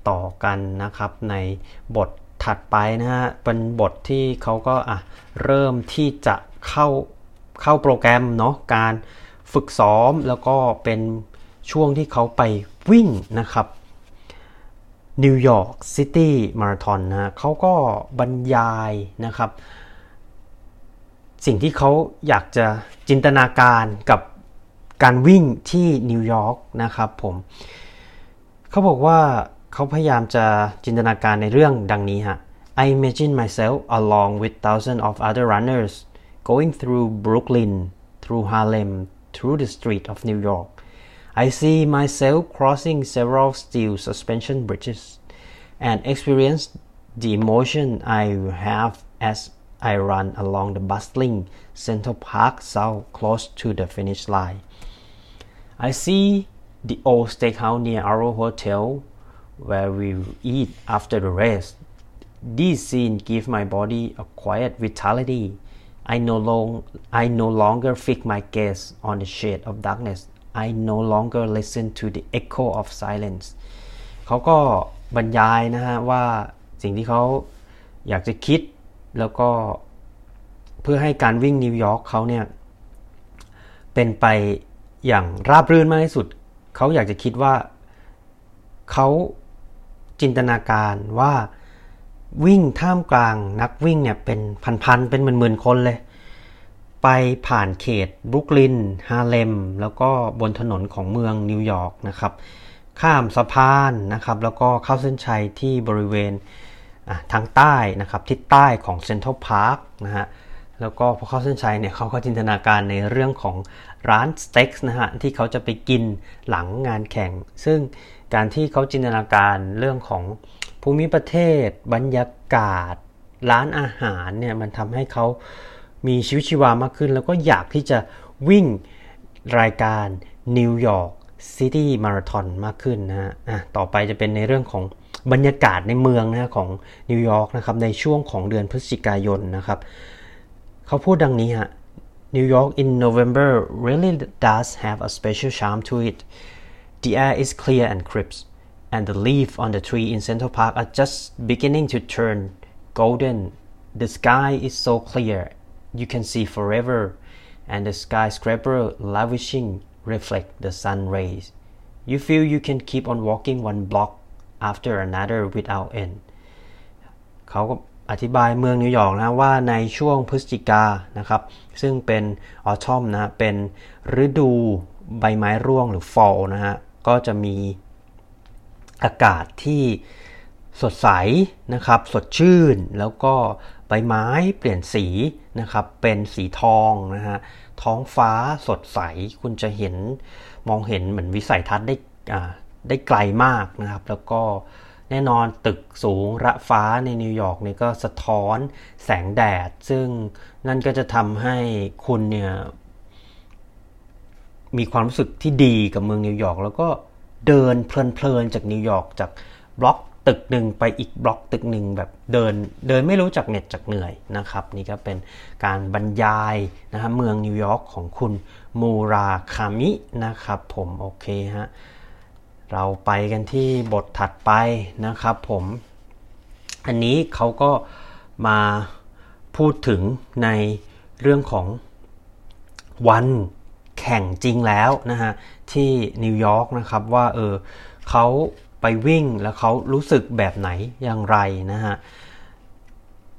ต่อกันนะครับในบท ถัดไปนะฮะเป็นบทที่เขาก็อะเริ่มที่จะเข้าเข้าโปรแกรมเนาะการฝึกซ้อมแล้วก็เป็นช่วงที่เขาไปวิ่งนะครับนิวยอร์กซิตี้มาราธอนนะเขาก็บรรยายนะครับ สิ่งที่เขาอยากจะจินตนาการกับการวิ่งที่นิวยอร์กนะครับผมเขาบอกว่า เขาพยายามจะจินตนาการในเรื่องดังนี้ฮะ I imagine myself along with thousands of other runners going through Brooklyn through Harlem through the street of New York I see myself crossing several steel suspension bridges and experience the emotion I have as I run along the bustling Central Park South close to the finish line. I see the old steakhouse near our hotel where we eat after the race. These scenes give my body a quiet vitality. I no, long, I no longer fix my gaze on the shade of darkness. I no longer listen to the echo of silence. เขาก็บรรยายนะฮะว่าสิ่งที่เขาอยากจะคิดแล้วก็เพื่อให้การวิ่งนิวยอร์กเขาเนี่ยเป็นไปอย่างราบรื่นมากที่สุด เขาอยากจะคิดว่าเขา จินตนาการว่าวิ่งท่ามกลางนักวิ่งเนี่ยเป็นพันๆเป็นหมื่นๆคนเลย ไปผ่านเขตบรุกลินฮาเลม แล้วก็บนถนนของเมืองนิวยอร์กนะครับ ข้ามสะพานนะครับ แล้วก็เข้าเส้นชัยที่บริเวณทางใต้นะครับทิศใต้ของเซ็นทรัลพาร์คนะฮะแล้วก็พอเข้าเส้นชัยเนี่ยเขาก็จินตนาการในเรื่องของร้านสเต็กนะฮะที่เขาจะไปกินหลังงานแข่ง ซึ่ง การที่เขาจินตนาการเรื่องของภูมิประเทศ บรรยากาศ ร้านอาหารเนี่ยมันทำให้เขามีชีวิตชีวามากขึ้น แล้วก็อยากที่จะวิ่งรายการนิวยอร์กซิตี้มาราธอนมากขึ้นนะฮะต่อไปจะเป็นในเรื่องของบรรยากาศในเมืองนะของนิวยอร์กนะครับในช่วงของเดือนพฤศจิกายนนะครับเขาพูดดังนี้ฮะ New York in November really does have a special charm to it. The air is clear and crisp, and the leaves on the tree in Central Park are just beginning to turn golden. The sky is so clear, you can see forever, and the skyscraper lavishing reflect the sun rays. You feel you can keep on walking one block after another without end. เขาก็อธิบายเมืองนิวยอร์กนะว่าในช่วงพฤศจิกานะครับ ซึ่งเป็นออทอมนะเป็นฤดู ใบไม้ร่วงหรือ fall นะฮะ ก็จะมีอากาศที่สดใสนะครับ สดชื่น แล้วก็ใบไม้เปลี่ยนสีนะครับ เป็นสีทองนะฮะ ท้องฟ้าสดใส คุณจะเห็นมองเห็นเหมือนวิสัยทัศน์ได้อ่าได้ไกลมากนะครับ แล้วก็แน่นอนตึกสูงระฟ้าในนิวยอร์กนี่ก็สะท้อนแสงแดด ซึ่งนั่นก็จะทำให้คุณเนี่ย มีความรู้สึกที่ดีกับเมืองนิวยอร์กแล้วก็เดินเพลินๆจากนิวยอร์กจากบล็อกตึกหนึ่งไปอีกบล็อกตึกหนึ่งแบบเดินเดินไม่รู้จักเหน็ดจากเหนื่อยนะครับ นี่ก็เป็นการบรรยายนะฮะเมืองนิวยอร์กของคุณมูราคามินะครับผมโอเคฮะเราไปกันที่บทถัดไปนะครับผม อันนี้เขาก็มาพูดถึงในเรื่องของวัน แข่งจริงแล้วนะฮะที่นิวยอร์กนะครับว่าเออเขาไปวิ่งแล้วเขารู้สึกแบบไหนอย่างไรนะฮะ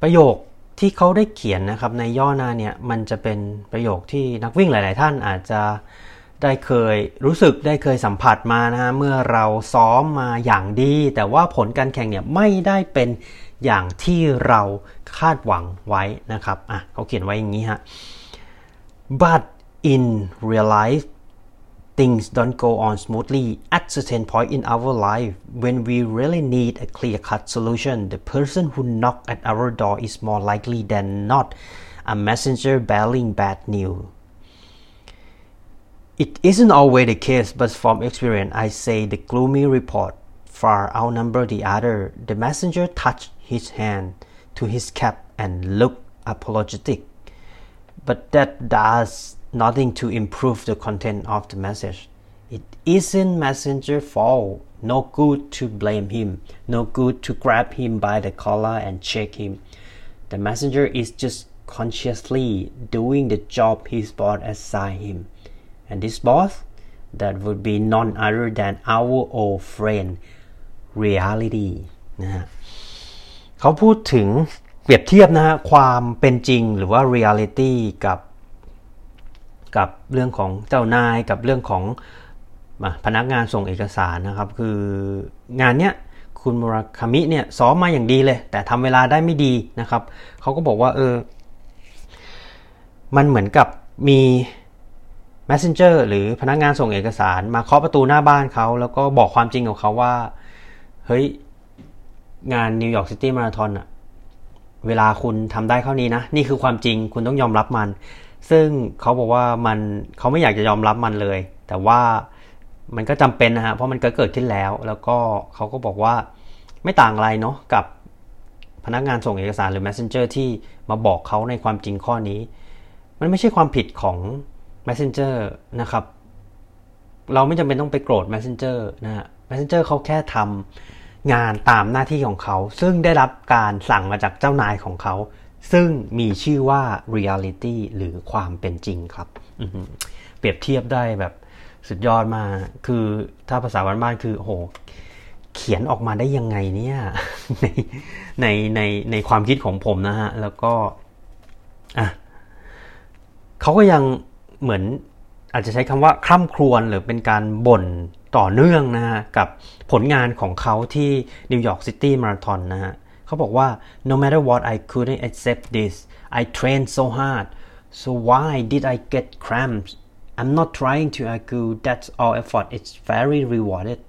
ประโยคที่เขาได้เขียนนะครับในย่อหน้าเนี่ยมันจะเป็นประโยคที่นักวิ่งหลาย ๆ ท่านอาจจะได้เคยรู้สึกได้เคยสัมผัสมานะฮะเมื่อเราซ้อมมาอย่างดี แต่ว่าผลการแข่งเนี่ยไม่ได้เป็นอย่างที่เราคาดหวังไว้นะครับอะเขาเขียนไว้อย่างนี้ฮะ but in real life things don't go on smoothly at certain point in our life when we really need a clear cut solution. The person who knock at our door is more likely than not a messenger bearing bad news. It isn't always the case but from experience i say the gloomy report far outnumber the other. The messenger touched his hand to his cap and looked apologetic but that does nothing to improve the content of the message. It isn't messenger fault. No good to blame him. No good to grab him by the collar and shake him. The messenger is just consciously doing the job his boss assigned him. And this boss, that would be none other than our old friend reality (laughs) นะฮะเขาพูดถึงเปรียบเทียบนะฮะความเป็นจริงหรือว่า reality กับ กับเรื่องของเจ้านายกับเรื่องของพนักงานส่งเอกสารนะครับ คืองานเนี้ยคุณมราคามิเนี่ยซ้อมมาอย่างดีเลย แต่ทำเวลาได้ไม่ดีนะครับเขาก็บอกว่าเออมันเหมือนกับมี messenger หรือพนักงานส่งเอกสาร มาเคาะประตูหน้าบ้านเขาแล้วก็บอกความจริงของเขาว่า เฮ้ย งานนิวยอร์กซิตี้มาราธอนอะเวลาคุณทำได้เท่านี้นะ นี่คือความจริงคุณต้องยอมรับมัน ซึ่งเขาบอกว่ามันเขาไม่อยากจะยอมรับมันเลย แต่ว่ามันก็จำเป็นนะฮะเพราะมันก็เกิดขึ้นแล้ว แล้วก็เขาก็บอกว่าไม่ต่างอะไรเนาะกับพนักงานส่งเอกสารหรือ messenger ที่มาบอกเขาในความจริงข้อนี้ มันไม่ใช่ความผิดของ messenger นะครับ เราไม่จำเป็นต้องไปโกรธ messenger นะฮะ messenger เขาแค่ทำงานตามหน้าที่ของเขา ซึ่งได้รับการสั่งมาจากเจ้านายของเขา ซึ่งมีชื่อว่า reality หรือความเป็นจริงครับ เปรียบเทียบได้แบบสุดยอดมาก คือถ้าภาษาบ้านๆคือโอ้โหเขียนออกมาได้ยังไงเนี่ยในในในในความคิดของผมนะฮะ แล้วก็อะเขาก็ยังเหมือนอาจจะใช้คำว่าคร่ำครวญหรือเป็นการบ่นต่อเนื่องนะฮะ กับผลงานของเขาที่นิวยอร์กซิตี้มาราธอนนะฮะ เขาบอกว่า no matter what I couldn't accept this I trained so hard so why did I get cramps I'm not trying to argue that all effort is very rewarded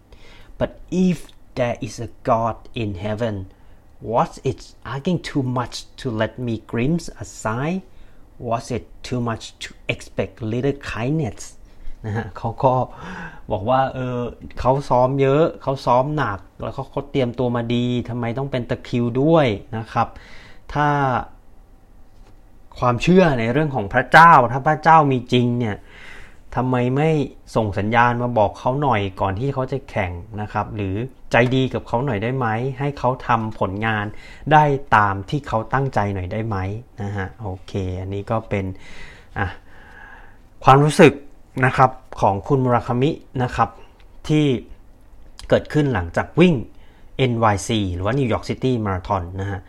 but if there is a God in heaven was it asking too much to let me glimpse a sign was it too much to expect little kindness นะฮะเขาก็บอกว่าเออเขาซ้อมเยอะเขาซ้อมหนัก แล้วเขาเขาเตรียมตัวมาดีทำไมต้องเป็นตะคริวด้วยนะครับ ถ้าความเชื่อในเรื่องของพระเจ้า ถ้าพระเจ้ามีจริงเนี่ยทำไมไม่ส่งสัญญาณมาบอกเขาหน่อยก่อนที่เขาจะแข่งนะครับ หรือใจดีกับเขาหน่อยได้ไหม ให้เขาทำผลงานได้ตามที่เขาตั้งใจหน่อยได้ไหมนะฮะโอเค อันนี้ก็เป็นอะความรู้สึก นะครับของคุณมุราคามินะครับที่เกิดขึ้นหลังจากวิ่ง NYC หรือว่า New York City Marathon นะฮะ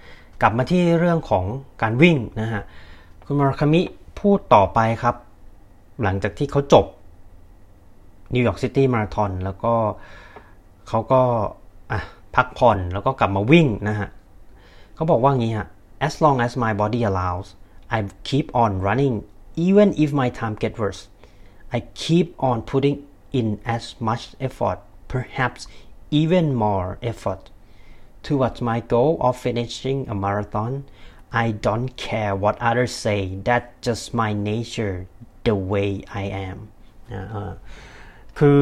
กลับมาที่เรื่องของการวิ่งนะฮะคุณมุราคามิพูดต่อไปครับ หลังจากที่เขาจบนิวยอร์กซิตี้มาราธอนแล้วก็เขาก็อะพักผ่อนแล้วก็กลับมาวิ่งนะฮะเขาบอกว่างี้ฮะ as long as my body allows I keep on running even if my time get worse I keep on putting in as much effort perhaps even more effort towards my goal of finishing a marathon I don't care what others say that's just my nature the way I am นะเออคือ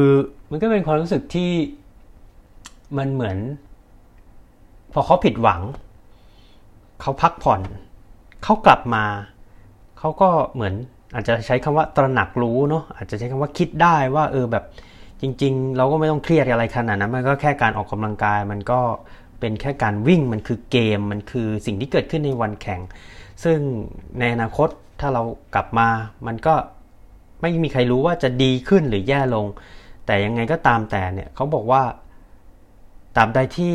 มันก็เป็นความรู้สึกที่มันเหมือน พอเขาผิดหวัง เขาพักผ่อน เขากลับมา เขาก็เหมือน อาจจะใช้คำว่าตระหนักรู้เนาะอาจจะใช้คำว่าคิดได้ว่าเออแบบจริง ๆ เราก็ไม่ต้องเครียดอะไรขนาดนั้นมันก็แค่การออกกำลังกาย มันก็เป็นแค่การวิ่งมันคือเกมมันคือสิ่งที่เกิดขึ้นในวันแข่ง ซึ่งในอนาคตถ้าเรากลับมามันก็ไม่มีใครรู้ว่าจะดีขึ้นหรือแย่ลง แต่ยังไงก็ตามแต่เนี่ยเขาบอกว่าตราบใดที่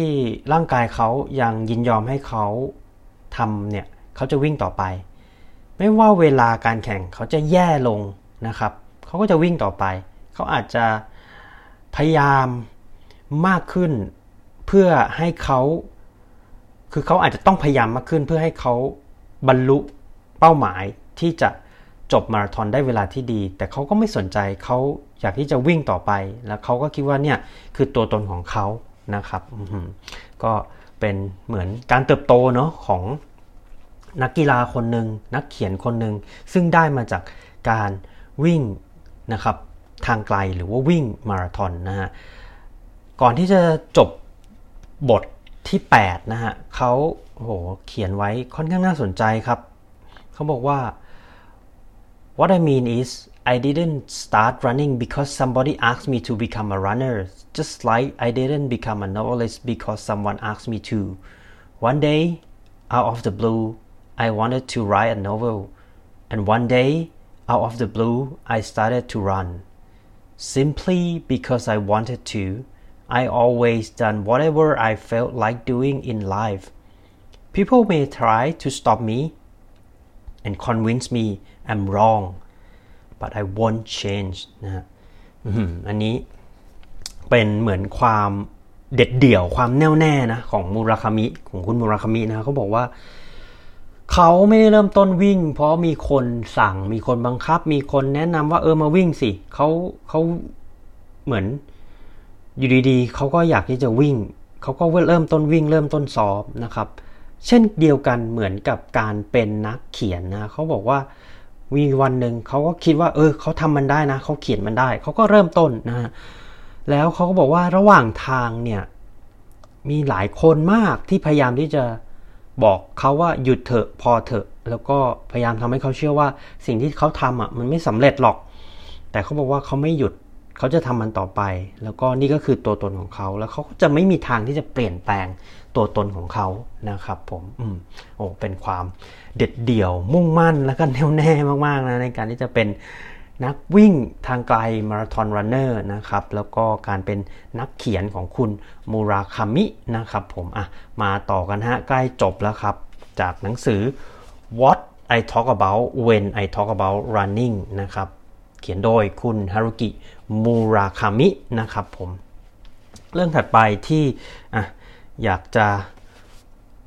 ร่างกายเขายังยินยอมให้เขาทำเนี่ยเขาจะวิ่งต่อไป ไม่ว่าเวลาการแข่งเขาจะแย่ลงนะครับเขาก็จะวิ่งต่อไป เขาอาจจะพยายามมากขึ้นเพื่อให้เขาคือเขาอาจจะต้องพยายามมากขึ้น เพื่อให้เขาบรรลุเป้าหมายที่จะจบมาราธอนได้เวลาที่ดี แต่เขาก็ไม่สนใจเขาอยากที่จะวิ่งต่อไป แล้วเขาก็คิดว่าเนี่ยคือตัวตนของเขานะครับก็เป็นเหมือนการเติบโตเนาะของ นักกีฬาคนหนึ่งนักเขียนคนหนึ่งซึ่งได้มาจากการวิ่งนะครับทางไกลหรือว่าวิ่งมาราธอนนะฮะก่อนที่จะจบบทที่ 8 นะฮะเขาโอ้โหเขียนไว้ค่อนข้างน่าสนใจครับ เขาบอกว่า What I mean is I didn't start running because somebody asked me to become a runner just like I didn't become a novelist because someone asked me to one day out of the blue I wanted to write a novel and one day out of the blue I started to run simply because I wanted to I always done whatever I felt like doing in life. People may try to stop me and convince me I'm wrong, but I won't change นะฮะอื้อหืออันนี้เป็นเหมือนความเด็ดเดี่ยวความแน่วแน่นะของมูราคามิของคุณมูราคามินะเขาบอกว่า เขาไม่ได้เริ่มต้นวิ่ง เพราะมีคนสั่งมีคนบังคับ มีคนแนะนำว่าเออมาวิ่งสิเขาเขาเหมือนอยู่ดีๆเขาก็อยากที่จะวิ่งเขาก็เริ่มต้นวิ่ง เริ่มต้นซ้อมนะครับ เช่นเดียวกันเหมือนกับการเป็นนักเขียนนะเขาบอกว่ามีวันหนึ่งเขาก็คิดว่า เออเขาทำมันได้นะเขาเขียนมันได้เขาก็เริ่มต้นนะ แล้วเขาก็บอกว่าระหว่างทางเนี่ยมีหลายคนมากที่พยายามที่จะ บอกเขาว่าหยุดเถอะพอเถอะ แล้วก็พยายามทำให้เขาเชื่อว่าสิ่งที่เขาทำอะมันไม่สำเร็จหรอก แต่เขาบอกว่าเขาไม่หยุดเขาจะทำมันต่อไป แล้วก็นี่ก็คือตัวตนของเขา แล้วเขาก็จะไม่มีทางที่จะเปลี่ยนแปลงตัวตนของเขานะครับ ผมอืมโอ้เป็นความเด็ดเดี่ยวมุ่งมั่นแล้วก็แน่วแน่มากๆนะในการที่จะเป็น นักวิ่งทางไกลมาราธอนรันเนอร์นะครับแล้วก็การเป็นนักเขียนของคุณมูราคามินะครับผมอะมาต่อกันฮะใกล้จบแล้วครับ จากหนังสือ What I Talk About When I Talk About Running นะครับเขียนโดยคุณฮารุกิมูราคามินะครับผมเรื่องถัดไปที่อะอยากจะ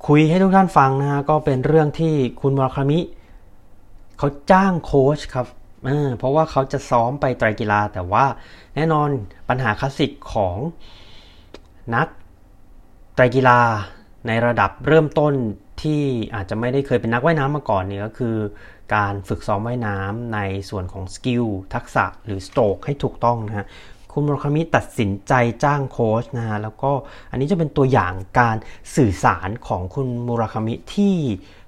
คุยให้ทุกท่านฟังนะฮะก็เป็นเรื่องที่คุณมูราคามิเขาจ้างโค้ชครับ เอเพราะว่าเขาจะซ้อมไปไตรกีฬา แต่ว่าแน่นอนปัญหาคลาสสิกของนักไตรกีฬาในระดับเริ่มต้นที่อาจจะไม่ได้เคยเป็นนักว่ายน้ำมาก่อนเนี่ยก็คือ การฝึกซ้อมว่ายน้ำในส่วนของ skill ทักษะหรือ stroke ให้ถูกต้องนะฮะคุณมูราคามิตัดสินใจจ้างโค้ชนะฮะแล้วก็อันนี้จะเป็นตัวอย่างการสื่อสารของคุณมูราคามิที่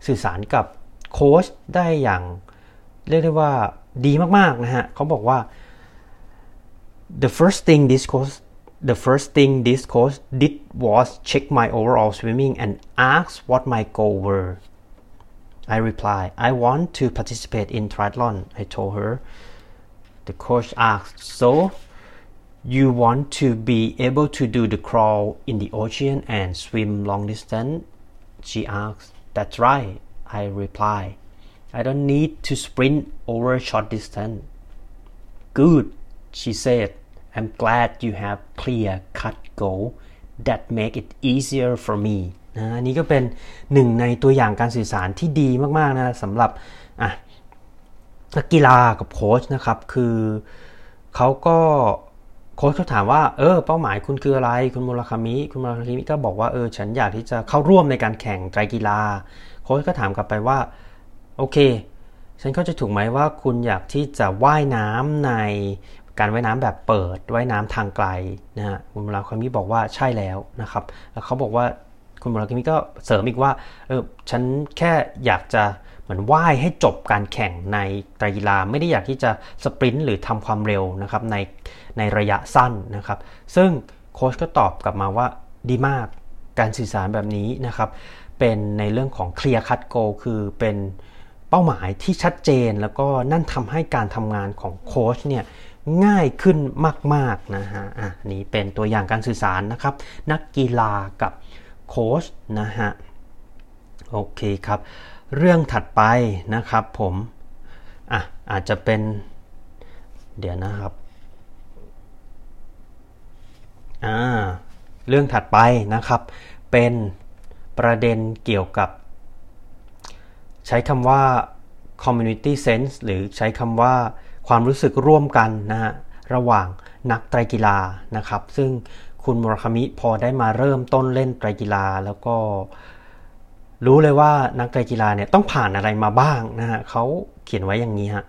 สื่อสารกับโค้ชได้อย่างเรียกได้ว่า ดีมาก ๆ นะฮะเขาบอกว่า the first thing this coach the first thing this coach did was check my overall swimming and ask what my goal were I replied I want to participate in triathlon I told her the coach asked so you want to be able to do the crawl in the ocean and swim long distance she asked that's right I replied I don't need to sprint over short distance. Good, she said I'm glad you have clear cut goal that make it easier for me นะอันนี้ก็เป็นหนึ่งในตัวอย่างการสื่อสารที่ดีมาก ๆ นะสำหรับอะนักกีฬากับโค้ชนะครับ คือเขาก็โค้ชเขาถามว่า เออ เป้าหมายคุณคืออะไร คุณมูลคามิ คุณมูลคามิก็บอกว่า เออ ฉันอยากที่จะเข้าร่วมในการแข่งไตรกีฬา โค้ชก็ถามกลับไปว่า โอเค ฉันเข้าใจถูกไหมว่าคุณอยากที่จะว่ายน้ำในการว่ายน้ำแบบเปิดว่ายน้ำทางไกลนะฮะคุณมูลคามิบอกว่าใช่แล้วนะครับแล้วเขาบอกว่าคุณมูลคามิก็เสริมอีกว่าเออฉันแค่อยากจะเหมือนว่ายให้จบการแข่งในไตรกีฬาไม่ได้อยากที่จะสปรินต์หรือทำความเร็วนะครับในในระยะสั้นนะครับ ซึ่งโค้ชก็ตอบกลับมาว่าดีมากการสื่อสารแบบนี้นะครับ เป็นในเรื่องของ clear cut goal คือเป็น ป้าหมายที่ชัดเจนแล้วก็นั่นทำให้การทำงานของโค้ชเนี่ยง่ายขึ้นมากๆนะฮะอะนี่เป็นตัวอย่างการสื่อสารนะครับ นักกีฬากับโค้ชนะฮะโอเคครับ เรื่องถัดไปนะครับผมอะอาจจะเป็นเดี๋ยวนะครับอ่าเรื่องถัดไปนะครับ เป็นประเด็นเกี่ยวกับ ใช้คำว่า community sense หรือใช้คำว่าความรู้สึกร่วมกันนะฮะระหว่างนักไตรกีฬานะครับ ซึ่งคุณมุรคามิพอได้มาเริ่มต้นเล่นไตรกีฬาแล้วก็รู้เลยว่านักไตรกีฬาเนี่ยต้องผ่านอะไรมาบ้างนะฮะเขาเขียนไว้อย่างนี้ฮะ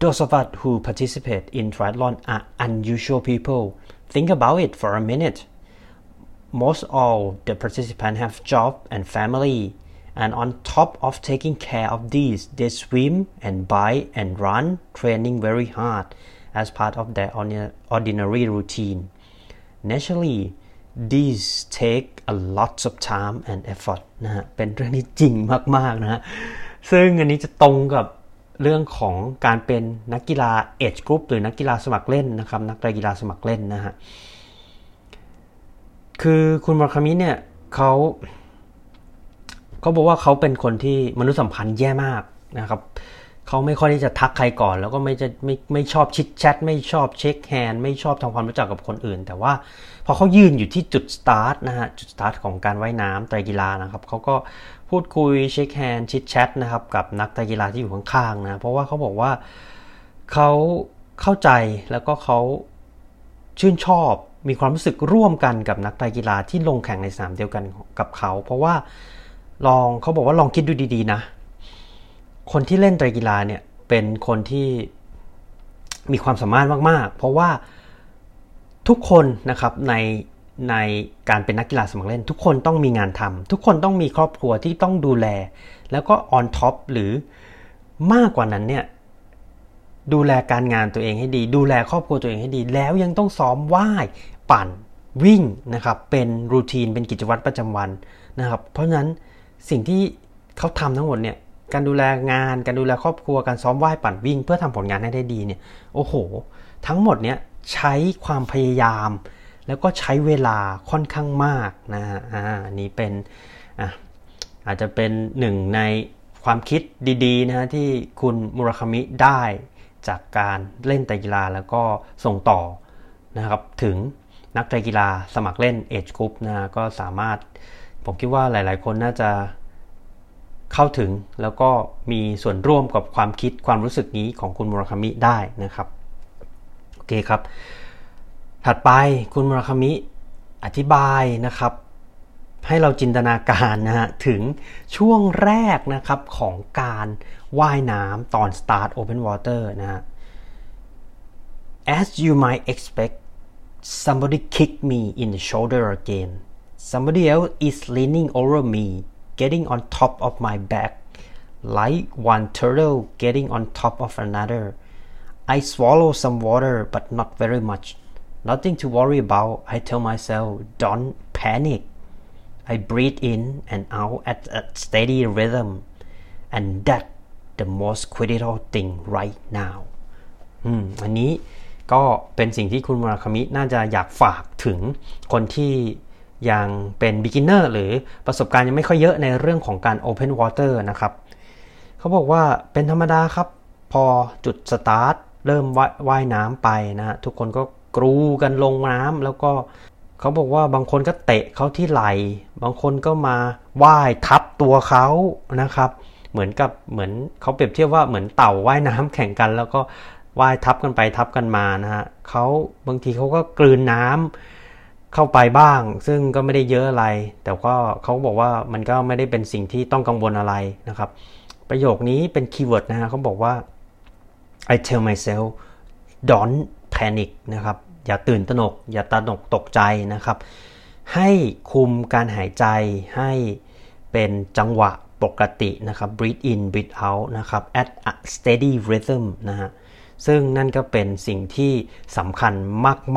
Those of us who participate in triathlon are unusual people. Think about it for a minute. Most all the participants have job and family, and on top of taking care of these, they swim and bike and run, training very hard as part of their ordinary routine. Naturally, these take a lot of time and effort นะฮะเป็นเรื่องที่จริงมาก ๆ นะฮะ ซึ่งอันนี้จะตรงกับเรื่องของการเป็นนักกีฬาเอ e กรุ๊ปหรือนักกีฬาสมัครเล่นนะครับ นักกีฬาสมัครเล่นนะฮะ คือคุณมูราคามิเนี่ยเขา เขาบอกว่าเขาเป็นคนที่มนุษยสัมพันธ์แย่มากนะครับเขาไม่ค่อยที่จะทักใครก่อน แล้วก็ไม่จะไม่ไม่ชอบ chit chat ไม่ชอบ shake hand ไม่ชอบทำความรู้จักกับคนอื่น แต่ว่าพอเขายืนอยู่ที่จุดสตาร์ทนะฮะจุดสตาร์ทของการว่ายน้ำไตรกีฬานะครับเขาก็พูดคุย shake hand chit chat นะครับกับนักไตรกีฬาที่อยู่ข้างๆนะเพราะว่าเขาบอกว่าเขาเข้าใจแล้วก็เขาชื่นชอบมีความรู้สึกร่วมกันกับนักไตรกีฬาที่ลงแข่งในสนามเดียวกันกับเขา เพราะว่า ลองเขาบอกว่าลองคิดดูดีๆนะ คนที่เล่นไตรกีฬาเนี่ยเป็นคนที่มีความสามารถมากๆ เพราะว่าทุกคนนะครับในในการเป็นนักกีฬาสมัครเล่น ทุกคนต้องมีงานทำทุกคนต้องมีครอบครัวที่ต้องดูแล แล้วก็ on top หรือมากกว่านั้นเนี่ยดูแลการงานตัวเองให้ดี ดูแลครอบครัวตัวเองให้ดี แล้วยังต้องซ้อมว่ายปั่นวิ่งนะครับเป็น routine เป็นกิจวัตรประจำวันนะครับ เพราะฉะนั้น สิ่งที่เขาทำทั้งหมดเนี่ยการดูแลงาน การดูแลครอบครัวการซ้อมว่ายปั่นวิ่ง เพื่อทำผลงานให้ได้ดีเนี่ยโอ้โห ทั้งหมดเนี่ยใช้ความพยายาม แล้วก็ใช้เวลาค่อนข้างมากนะฮะอ่านี้เป็นอะอาจจะเป็นหนึ่งในความคิดดีๆนะฮะที่คุณมุราคามิได้จากการเล่นไตกีฬาแล้วก็ส่งต่อนะครับถึงนักไตกีฬาสมัครเล่นเอจกรุ๊ปนะก็สามารถ ผมคิดว่าหลาย ๆ คนน่าจะเข้าถึงแล้วก็มีส่วนร่วมกับความคิดความรู้สึกนี้ของคุณมุราคามิได้นะครับโอเคครับ ถัดไปคุณมุราคามิอธิบายนะครับ ให้เราจินตนาการนะฮะถึงช่วงแรกนะครับของการว่ายน้ำตอน start open water นะฮะ as you might expect somebody kicked me in the shoulder again somebody else is leaning over me getting on top of my back like one turtle getting on top of another I swallow some water but not very much nothing to worry about I tell myself don't panic I breathe in and out at a steady rhythm and that the most critical thing right now อืมอันนี้ก็เป็นสิ่งที่คุณมุราคามิน่าจะอยากฝากถึงคนที่ ยังเป็น beginner หรือประสบการณ์ยังไม่ค่อยเยอะในเรื่องของการ open water นะครับเขาบอกว่าเป็นธรรมดาครับ พอจุดสตาร์ทเริ่มว่ายน้ำไปนะทุกคนก็กรูกันลงน้ำแล้วก็เขาบอกว่าบางคนก็เตะเขาที่ไหล บางคนก็มาว่ายทับตัวเขานะครับ เหมือนกับเหมือนเขาเปรียบเทียบว่าเหมือนเต่าว่ายน้ำแข่งกัน แล้วก็ว่ายทับกันไปทับกันมานะฮะเขาบางทีเขาก็กลืนน้ำ เข้าไปบ้าง ซึ่งก็ไม่ได้เยอะอะไร แต่ก็เขาบอกว่ามันก็ไม่ได้เป็นสิ่งที่ต้องกังวลอะไรนะครับ ประโยคนี้เป็นคีย์เวิร์ดนะฮะเขาบอกว่า I tell myself don't panic นะครับ อย่าตื่นตระหนก อย่าตระหนกตกใจนะครับ ให้คุมการหายใจให้เป็นจังหวะปกตินะครับ breathe in breathe out นะครับ at a steady rhythm นะฮะซึ่งนั่นก็เป็นสิ่งที่สำคัญ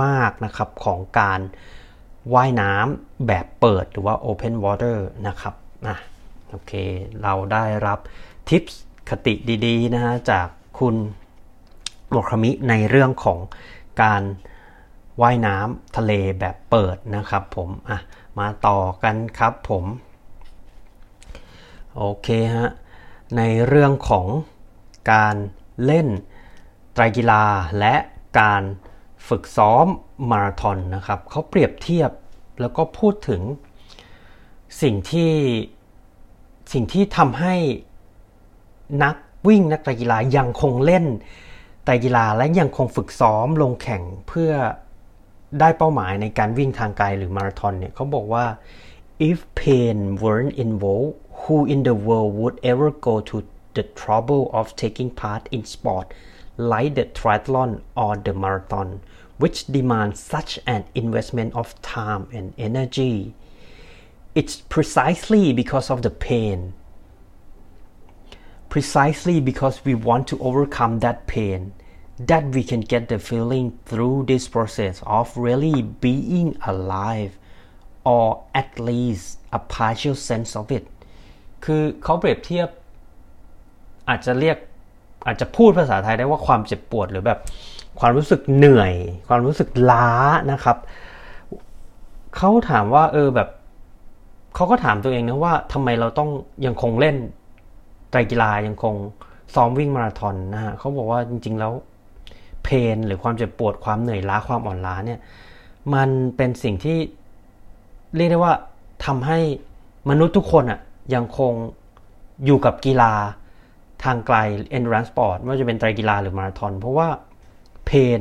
มาก ๆ นะครับของการ ว่ายน้ำแบบเปิดหรือว่า open water นะครับอะโอเค เราได้รับทิปส์คติดีๆนะฮะจากคุณโมคามิในเรื่องของการว่ายน้ำทะเลแบบเปิดนะครับผมอะมาต่อกันครับผมโอเคฮะในเรื่องของการเล่นไตรกีฬาและการ ฝึกซ้อมมาราธอนนะครับเขาเปรียบเทียบแล้วก็พูดถึงสิ่งที่สิ่งที่ทำให้นักวิ่งนักกีฬายังคงเล่นไตรกีฬาและยังคงฝึกซ้อมลงแข่งเพื่อได้เป้าหมายในการวิ่งทางไกลหรือมาราธอนเนี่ยเขาบอกว่า if pain weren't involved who in the world would ever go to the trouble of taking part in sport like the triathlon or the marathon which demand such an investment of time and energy it's precisely because of the pain precisely because we want to overcome that pain that we can get the feeling through this process of really being alive or at least a partial sense of it คือเขาเปรียบเทียบ อาจจะเรียกอาจจะพูดภาษาไทยได้ว่าความเจ็บปวดหรือแบบ ความรู้สึกเหนื่อย ความรู้สึกล้านะครับเขาถามว่าเออแบบเขาก็ถามตัวเองนะว่าทำไมเราต้องยังคงเล่นไตรกีฬายังคงซ้อมวิ่งมาราธอนนะฮะเขาบอกว่าจริง ๆ แล้วเพนหรือความเจ็บปวดความเหนื่อยล้าความอ่อนล้าเนี่ยมันเป็นสิ่งที่เรียกได้ว่าทำให้มนุษย์ทุกคนอะยังคงอยู่กับกีฬาทางไกล endurance sport ไม่ว่าจะเป็นไตรกีฬาหรือมาราธอนเพราะว่า เพน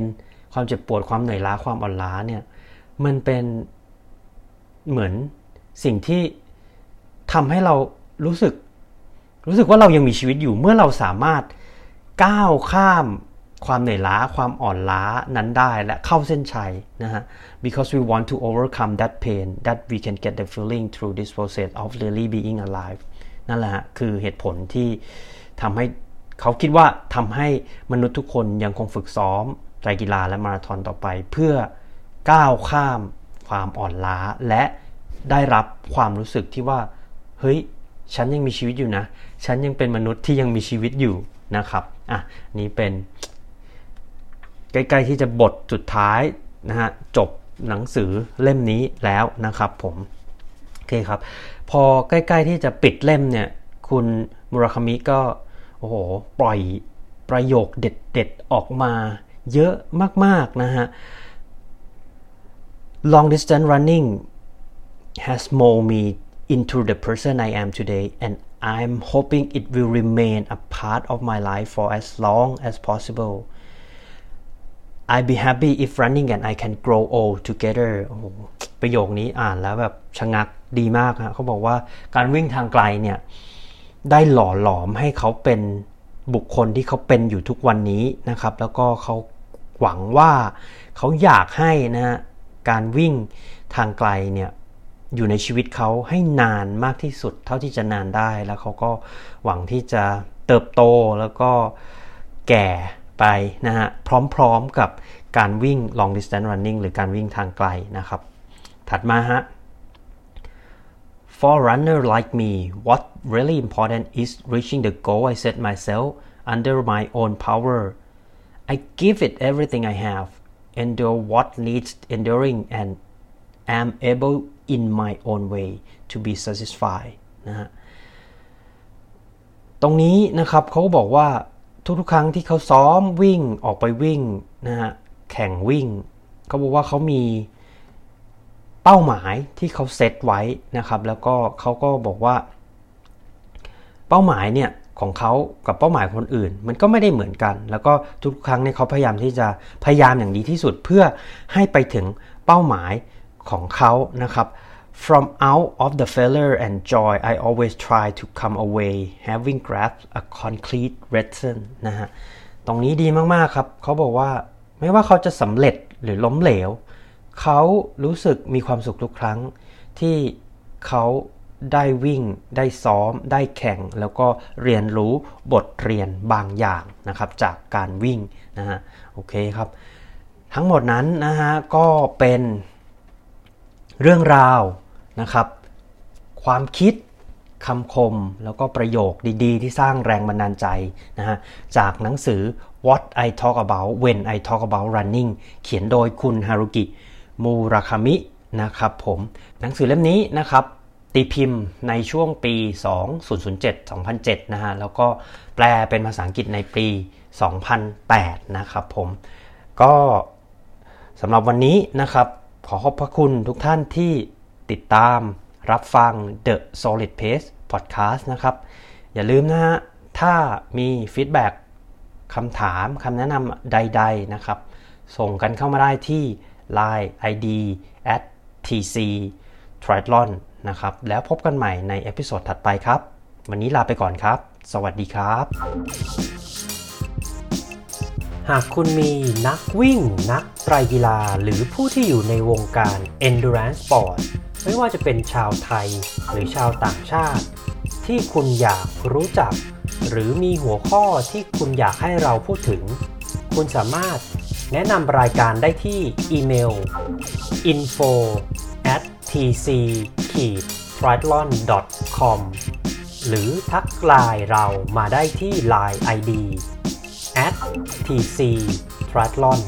ความเจ็บปวดความเหนื่อยล้าความอ่อนล้าเนี่ยมันเป็นเหมือนสิ่งที่ทำให้เรารู้สึก รู้สึกว่าเรายังมีชีวิตอยู่เมื่อเราสามารถก้าวข้ามความเหนื่อยล้าความอ่อนล้านั้นได้และเข้าเส้นชัยนะฮะ because we want to overcome that pain that we can get the feeling through this process of really being alive นั่นแหละฮะคือเหตุผลที่ทำให้ เขาคิดว่าทำให้มนุษย์ทุกคนยังคงฝึกซ้อมไตรกีฬาและมาราธอนต่อไป เพื่อก้าวข้ามความอ่อนล้าและได้รับความรู้สึกที่ว่า เฮ้ย ฉันยังมีชีวิตอยู่นะ ฉันยังเป็นมนุษย์ที่ยังมีชีวิตอยู่นะครับอะนี่เป็น ใกล้ๆที่จะบทสุดท้ายนะฮะจบหนังสือเล่มนี้แล้วนะครับผมโอเคครับ พอใกล้ ๆที่จะปิดเล่มเนี่ย คุณมุราคามิก็ อ้โหปล่อยประโยคเด็ดๆ ออกมาเยอะมากๆนะฮะ long distance running has molded me into the person I am today and I'm hoping it will remain a part of my life for as long as possible I'd be happy if running and I can grow old together โอ้ประโยคนี้อ่านแล้วแบบชะงักดีมากฮะเขาบอกว่าการวิ่งทางไกลเนี่ย ได้หล่อหลอมให้เขาเป็นบุคคลที่เขาเป็นอยู่ทุกวันนี้นะครับ แล้วก็เขาหวังว่าเขาอยากให้นะฮะการวิ่งทางไกลเนี่ยอยู่ในชีวิตเขาให้นานมากที่สุดเท่าที่จะนานได้แล้วเขาก็หวังที่จะเติบโตแล้วก็แก่ไปนะฮะพร้อมๆกับการวิ่ง long distance running หรือการวิ่งทางไกลนะครับ ถัดมาฮะ For a runner like me, what really important is reaching the goal I set myself under my own power. I give it everything I have, endure what needs enduring, and am able in my own way to be satisfied นะฮะ ตรงนี้นะครับเขาบอกว่าทุกๆ ครั้งที่เขาซ้อมวิ่งออกไปวิ่งนะฮะแข่งวิ่ง เขาบอกว่าเขามี เป้าหมายที่เขาเซตไว้นะครับ แล้วก็เขาก็บอกว่า เป้าหมายเนี่ยของเขากับเป้าหมายคนอื่น มันก็ไม่ได้เหมือนกัน แล้วก็ทุกครั้งเนี่ยเขาพยายามที่จะพยายามอย่างดีที่สุดเพื่อให้ไปถึงเป้าหมายของเขานะครับ From out of the failure and joy I always try to come away having grasped a concrete lesson นะฮะตรงนี้ดีมากๆครับ เขาบอกว่าไม่ว่าเขาจะสำเร็จหรือล้มเหลว เขารู้สึกมีความสุขทุกครั้งที่เขาได้วิ่ง ได้ซ้อม ได้แข่ง แล้วก็เรียนรู้บทเรียนบางอย่างนะครับ จากการวิ่งนะฮะโอเคครับ ทั้งหมดนั้นนะฮะก็เป็นเรื่องราวนะครับ ความคิดคำคมแล้วก็ประโยคดีๆ ที่สร้างแรงบันดาลใจนะฮะจากหนังสือ What I Talk About When I Talk About Running เขียนโดยคุณฮารุกิ มูราคามินะครับผมหนังสือเล่มนี้นะครับตีพิมพ์ในช่วงปี 2007-2007 นะฮะ แล้วก็แปลเป็นภาษาอังกฤษในปี 2008 นะครับผม ก็สำหรับวันนี้นะครับ ขอขอบพระคุณทุกท่านที่ติดตามรับฟัง The Solid Pace Podcast นะครับ อย่าลืมนะฮะ ถ้ามี feedback คำถามคำแนะนำใด ๆ นะครับ ส่งกันเข้ามาได้ที่ Line ID at tc triathlon นะครับ แล้วพบกันใหม่ใน episode ถัดไปครับ วันนี้ลาไปก่อนครับ สวัสดีครับ หากคุณมีนักวิ่ง นักไตรกีฬา หรือผู้ที่อยู่ในวงการ endurance sport ไม่ว่าจะเป็นชาวไทยหรือชาวต่างชาติ ที่คุณอยากรู้จัก หรือมีหัวข้อที่คุณอยากให้เราพูดถึง คุณสามารถ แนะนำรายการได้ที่อีเมล info at tc t r i a t l o n com หรือทักไลน์เรามาได้ที่ Line ID at tc t r i a t l o n